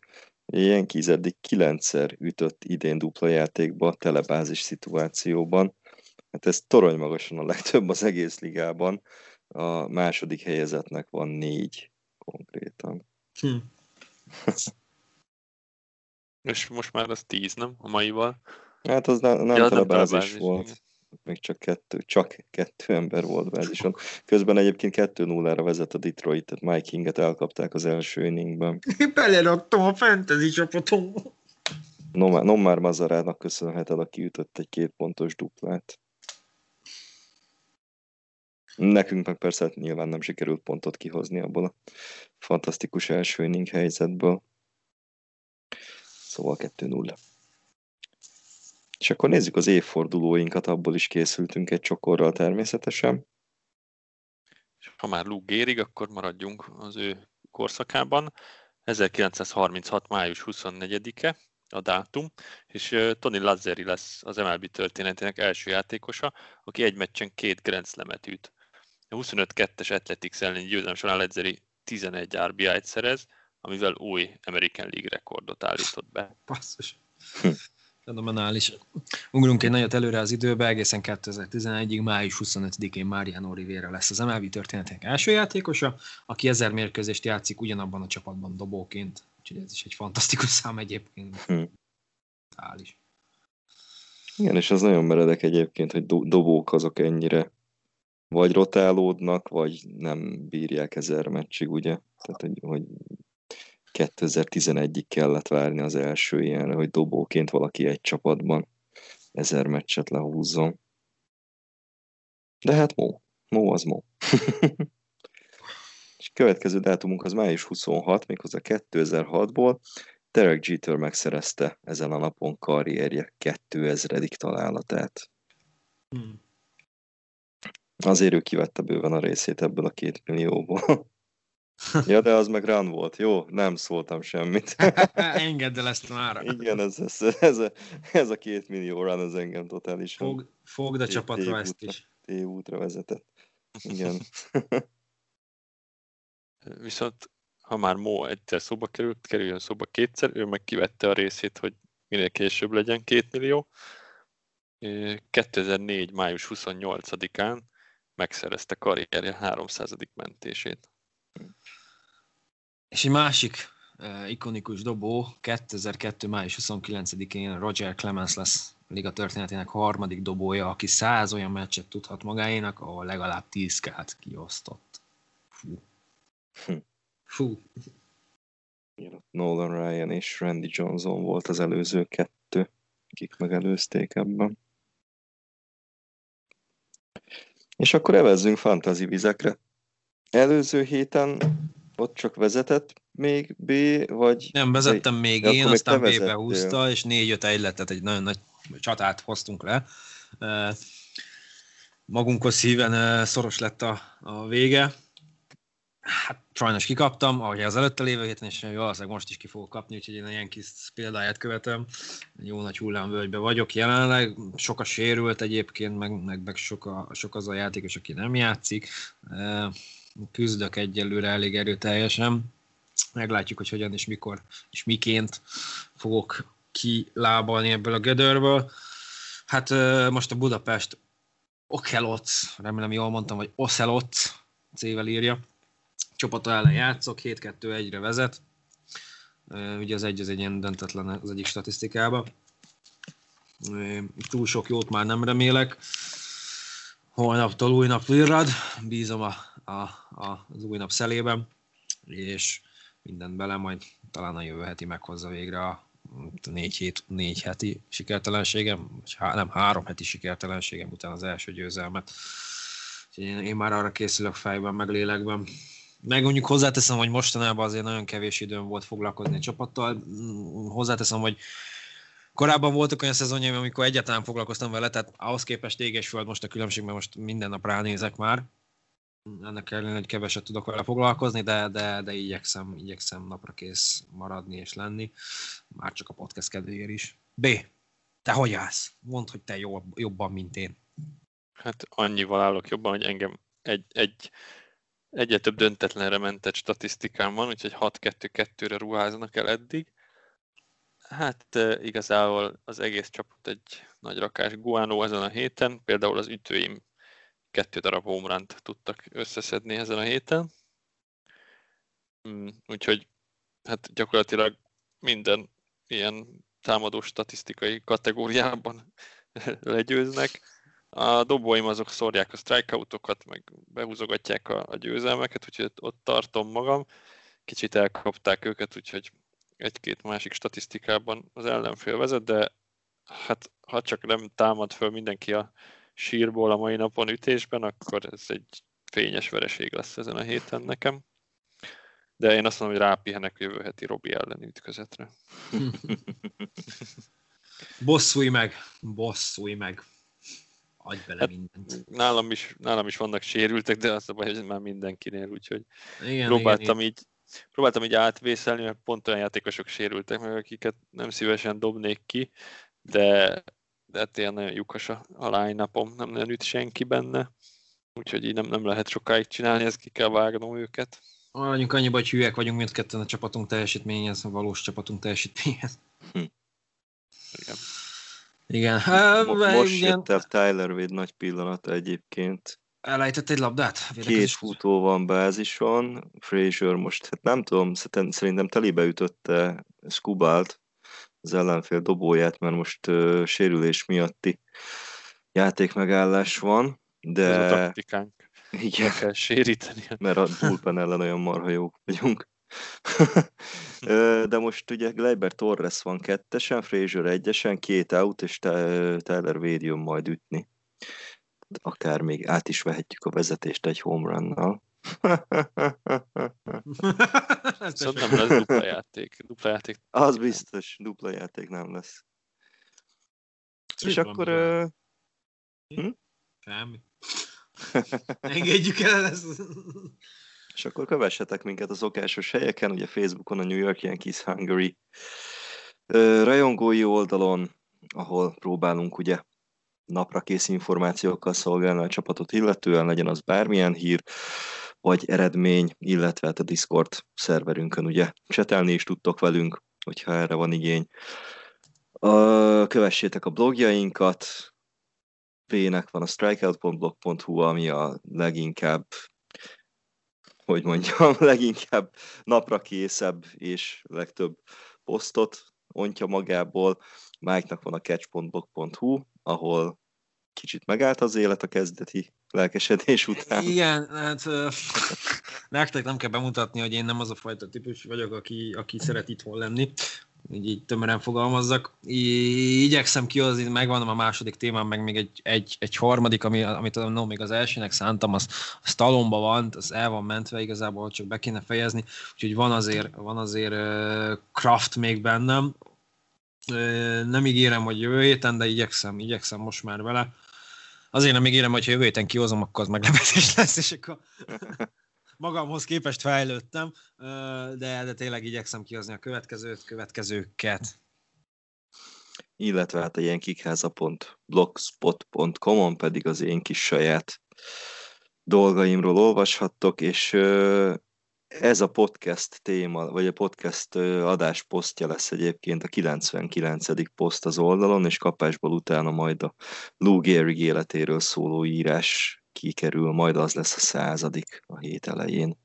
Ilyen eddig kilencszer ütött idén dupla játékba, telebázis szituációban. Hát ez torony magasan a legtöbb az egész ligában. A második helyezetnek van négy konkrétan. Hm. És most már az 10, nem? A maival. Hát az nem, nem Ja, telebázis telebázis, volt. igen. Még csak kettő, csak kettő ember volt bázison. Közben egyébként 2-0-ra vezet a Detroit, tehát Mike Kinget elkapták az első inningben. Beleraktam a fantasy csapatomba. Nomár, Nomár Mazarának köszönheted, aki ütött egy két pontos duplát. Nekünk meg persze hát nyilván nem sikerült pontot kihozni abból a fantasztikus első inning helyzetből. Szóval 2-0. És akkor nézzük az évfordulóinkat, abból is készültünk egy csokorral természetesen. És ha már Luke Gérig, akkor maradjunk az ő korszakában. 1936. május 24-e a dátum, és Tony Lazzeri lesz az MLB történetének első játékosa, aki egy meccsen két Grand Slam-et üt. A 25-2-es Athletics elleni győzelem során Lazzeri 11 RBI-t szerez, amivel új American League rekordot állított be. Basszus. Fenomenális. Ugrunk egy nagyot előre az időbe, egészen 2011-ig, május 25-én Mariano Rivera lesz az MLB történetek első játékosa, aki ezer mérkőzést játszik ugyanabban a csapatban dobóként. Úgyhogy ez is egy fantasztikus szám egyébként. Hm. Brutális. Igen, és az nagyon meredek egyébként, hogy do- dobók azok ennyire vagy rotálódnak, vagy nem bírják ezer meccsig, ugye? Tehát, hogy, hogy 2011-ig kellett várni az első ilyenre, hogy dobóként valaki egy csapatban ezer meccset lehúzzon. De hát Mó. Mó az Mó. és következő dátumunk az május 26, méghozzá 2006-ból. Derek Jeter megszerezte ezen a napon karrierje 2000. találatát. Hmm. Azért ő kivette bőven a részét ebből a két millióból. ja, de az meg run volt. Jó, nem szóltam semmit. Engedd el ezt már. Igen, ez, ez, ez, a, ez a két millió run az engem totálisan Fog, fogd a csapatra ezt is. tévútra vezetett. Igen. Viszont ha már Mo egyszer szóba került, kerüljön szóba kétszer, ő meg kivette a részét, hogy minél később legyen két millió. Ö, 2004. május 28-án megszerezte karrierje 300. mentését. És egy másik uh, ikonikus dobó 2002. május 29-én Roger Clemens lesz a liga történetének harmadik dobója, aki száz olyan meccset tudhat magáénak, ahol legalább 10 kát kiosztott. Fú. Hm. Fú. Nolan Ryan és Randy Johnson volt az előző kettő, akik megelőzték ebben. És akkor evezzünk fantasy vizekre. Előző héten ott csak vezetett még B, vagy... Nem vezettem még én, aztán B-be húzta, és 4-5 egyletet, egy nagyon nagy csatát hoztunk le. Magunkhoz szíven eh, szoros lett a, a vége. Hát sajnos kikaptam, ahogy az előtte lévő héten, és valószínűleg most is ki fogok kapni, úgyhogy én a Yankees példáját követem. Jó nagy hullámvölgyben vagyok jelenleg. Sok a sérült egyébként, meg, meg, meg sok, a, sok az a játékos, aki nem játszik. Küzdök egyelőre elég erőteljesen. Meglátjuk, hogy hogyan és mikor és miként fogok kilábalni ebből a gödörből. Hát most a Budapest Okeloc, remélem jól mondtam, vagy Oszeloc C-vel írja. Csapata ellen játszok, 7-2-1-re vezet. Ugye az egy az egy ilyen döntetlen az egyik statisztikában. Ö, Túl sok jót már nem remélek. Holnaptól új nap virrad, bízom a, a, a, az új nap szelében, és mindent bele, majd talán a jövő heti meghozza végre a négy, hét, négy heti sikertelenségem, vagy há, nem, három heti sikertelenségem után az első győzelmet. Úgyhogy én, én már arra készülök fejben, meg lélekben. Meg mondjuk hozzáteszem, hogy mostanában azért nagyon kevés időm volt foglalkozni a csapattal. Hozzáteszem, hogy korábban voltak olyan szezonjaim, amikor egyáltalán foglalkoztam vele, tehát ahhoz képest ég és föld most a különbség, mert most minden nap ránézek már. Ennek ellenére, hogy keveset tudok vele foglalkozni, de, de, de igyekszem, igyekszem napra kész maradni és lenni. Már csak a podcast kedvéért is. B. Te hogy állsz? Mondd, hogy te jobb, jobban, mint én. Hát annyival állok jobban, hogy engem egy, egy egyre több döntetlenre mentett statisztikám van, úgyhogy 6-2-2-re ruháznak el eddig. Hát eh, igazából az egész csapat egy nagy rakás guánó ezen a héten, például az ütőim kettő darab homránt tudtak összeszedni ezen a héten. Mm, úgyhogy hát gyakorlatilag minden ilyen támadó statisztikai kategóriában legyőznek. A dobóim azok szórják a strikeoutokat, meg behúzogatják a, a győzelmeket, úgyhogy ott tartom magam. Kicsit elkapták őket, úgyhogy egy-két másik statisztikában az ellenfél vezet, de hát ha csak nem támad föl mindenki a sírból a mai napon ütésben, akkor ez egy fényes vereség lesz ezen a héten nekem. De én azt mondom, hogy rápihenek jövő heti Robi elleni ütközetre. bosszulj meg, bosszulj meg. Adj bele hát, mindent. Nálam is, nálam is vannak sérültek, de azt a baj, hogy már mindenkinél, úgyhogy igen, próbáltam igen, így próbáltam így átvészelni, mert pont olyan játékosok sérültek meg, akiket nem szívesen dobnék ki, de, de hát ilyen nagyon lyukas a, a line nem nagyon üt senki benne, úgyhogy így nem, nem lehet sokáig csinálni, ezt ki kell vágnom őket. Mondjuk annyiba, hogy hülyek vagyunk mindketten a csapatunk teljesítményhez, a valós csapatunk teljesítményhez. Hm. Igen. Igen. Most igen. jött el Tyler Wade nagy pillanata egyébként. Elejtett egy labdát? Két futó van bázison, Frazier most, hát nem tudom, szerintem telibe ütötte Skubalt, az ellenfél dobóját, mert most uh, sérülés miatti játékmegállás van, de... Ez a taktikánk. Igen. kell séríteni. Mert a bullpen ellen olyan marha jók vagyunk. De most ugye Gleiber Torres van kettesen, Frazier egyesen, két out, és Tyler Wade jön majd ütni. Akár még át is vehetjük a vezetést egy home run-nal. Szóval nem lesz dupla játék. Dupla játék. Az biztos, dupla játék nem lesz. És akkor... Uh... Hm? Semmi. Engedjük el ezt. És akkor kövessetek minket az szokásos helyeken, ugye Facebookon a New York Yankees Hungary rajongói oldalon, ahol próbálunk ugye napra kész információkkal szolgálni a csapatot illetően, legyen az bármilyen hír, vagy eredmény, illetve hát a Discord szerverünkön ugye csetelni is tudtok velünk, hogyha erre van igény. Kövessétek a blogjainkat, P-nek van a strikeout.blog.hu, ami a leginkább hogy mondjam, leginkább napra készebb és legtöbb posztot ontja magából. Mike-nak van a catch.blog.hu, ahol kicsit megállt az élet a kezdeti lelkesedés után. Igen, hát nektek nem kell bemutatni, hogy én nem az a fajta típus vagyok, aki, aki szeret itthon lenni így, így tömören fogalmazzak. I- igyekszem kihozni, megvan a második témám, meg még egy, egy, egy harmadik, ami, amit no, még az elsőnek szántam, az, az talomba van, az el van mentve, igazából csak be kéne fejezni, úgyhogy van azért, van azért craft még bennem. Nem ígérem, hogy jövő héten, de igyekszem, igyekszem most már vele. Azért nem ígérem, hogy jövő héten kihozom, akkor az meglepetés lesz, és akkor magamhoz képest fejlődtem, de, de tényleg igyekszem kihozni a következőt, következőket. Illetve hát a ilyen kikháza.blogspot.com-on pedig az én kis saját dolgaimról olvashattok, és ez a podcast téma, vagy a podcast adás posztja lesz egyébként a 99. poszt az oldalon, és kapásból utána majd a Lou Gehrig életéről szóló írás kikerül, majd az lesz a századik a hét elején,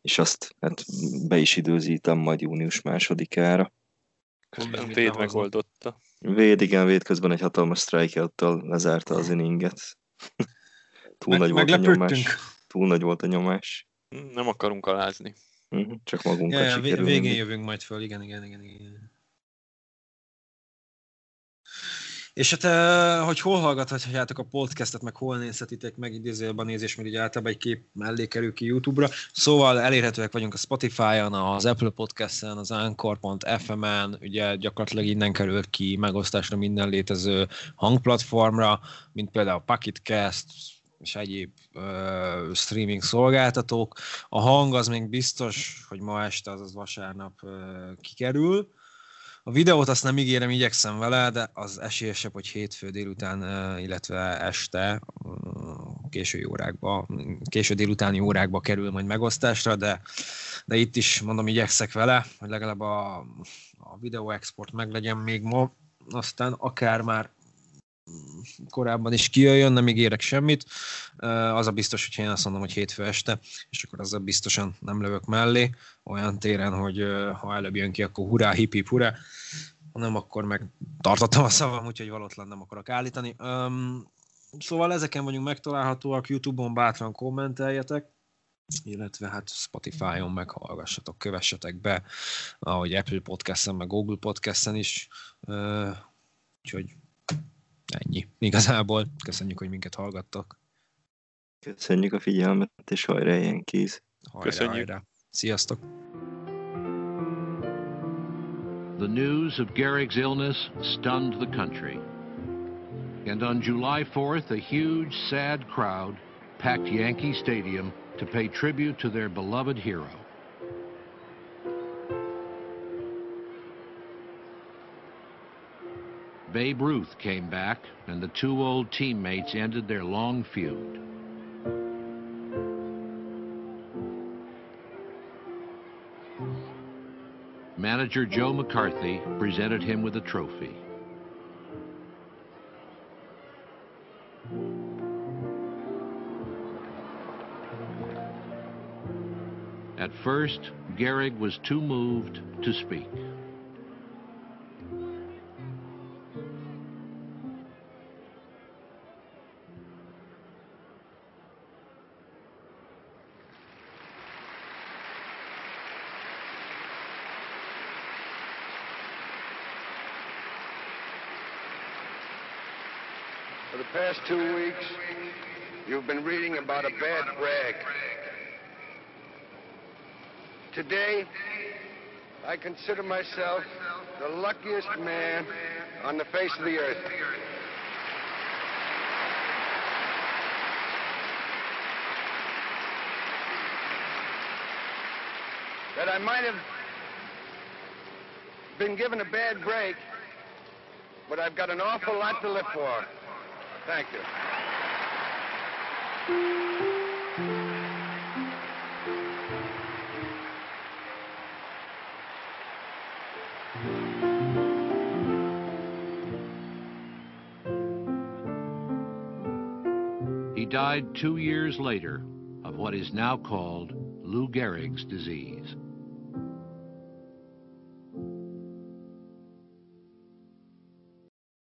és azt hát be is időzítem majd június másodikára. Közben Véd megoldotta. Véd, igen, Véd közben egy hatalmas strikeout lezárta az inninget. Túl Meg, nagy volt a nyomás. Túl nagy volt a nyomás. Nem akarunk alázni. Mhm, csak magunkat ja, ja, sikerül. Végén jövünk majd föl, igen, igen, igen. igen. És hát, hogy hol hallgathatjátok a podcastet, meg hol nézhetitek meg idézőjelben nézés, mert így általában egy kép mellé kerül ki YouTube-ra. Szóval elérhetőek vagyunk a Spotify-on, az Apple Podcast-en, az Anchor.fm-en, ugye gyakorlatilag innen kerül ki megosztásra minden létező hangplatformra, mint például a Pocketcast, és egyéb ö, streaming szolgáltatók. A hang az még biztos, hogy ma este, azaz vasárnap ö, kikerül a videót azt nem ígérem, igyekszem vele, de az esélyesebb, hogy hétfő délután, illetve este, késő órákba, késő délutáni órákba kerül majd megosztásra, de, de itt is mondom, igyekszek vele, hogy legalább a, a videó export meglegyen még ma, aztán akár már korábban is kijöjjön, nem ígérek semmit. Az a biztos, hogy én azt mondom, hogy hétfő este, és akkor azzal biztosan nem lövök mellé, olyan téren, hogy ha előbb jön ki, akkor hurrá, hip, hip hurrá, ha nem, akkor meg tartottam a szavam, úgyhogy valótlan nem akarok állítani. Szóval ezeken vagyunk megtalálhatóak, Youtube-on bátran kommenteljetek, illetve hát Spotify-on meghallgassatok, kövessetek be, ahogy Apple Podcast-en, meg Google Podcast-en is. Úgyhogy ennyi. Igazából köszönjük, hogy minket hallgattak. Köszönjük a figyelmet, és hajrá ilyen kéz. Hajrá, Köszönjük. Hajrá. Sziasztok! The news of Gehrig's illness stunned the country. And on July 4th, a huge, sad crowd packed Yankee Stadium to pay tribute to their beloved hero. Babe Ruth came back, and the two old teammates ended their long feud. Manager Joe McCarthy presented him with a trophy. At first, Gehrig was too moved to speak. About a bad brag. Today, I consider myself the luckiest man on the face of the earth. That I might have been given a bad break, but I've got an awful lot to live for. Thank you. Died two years later of what is now called Lou Gehrig's disease.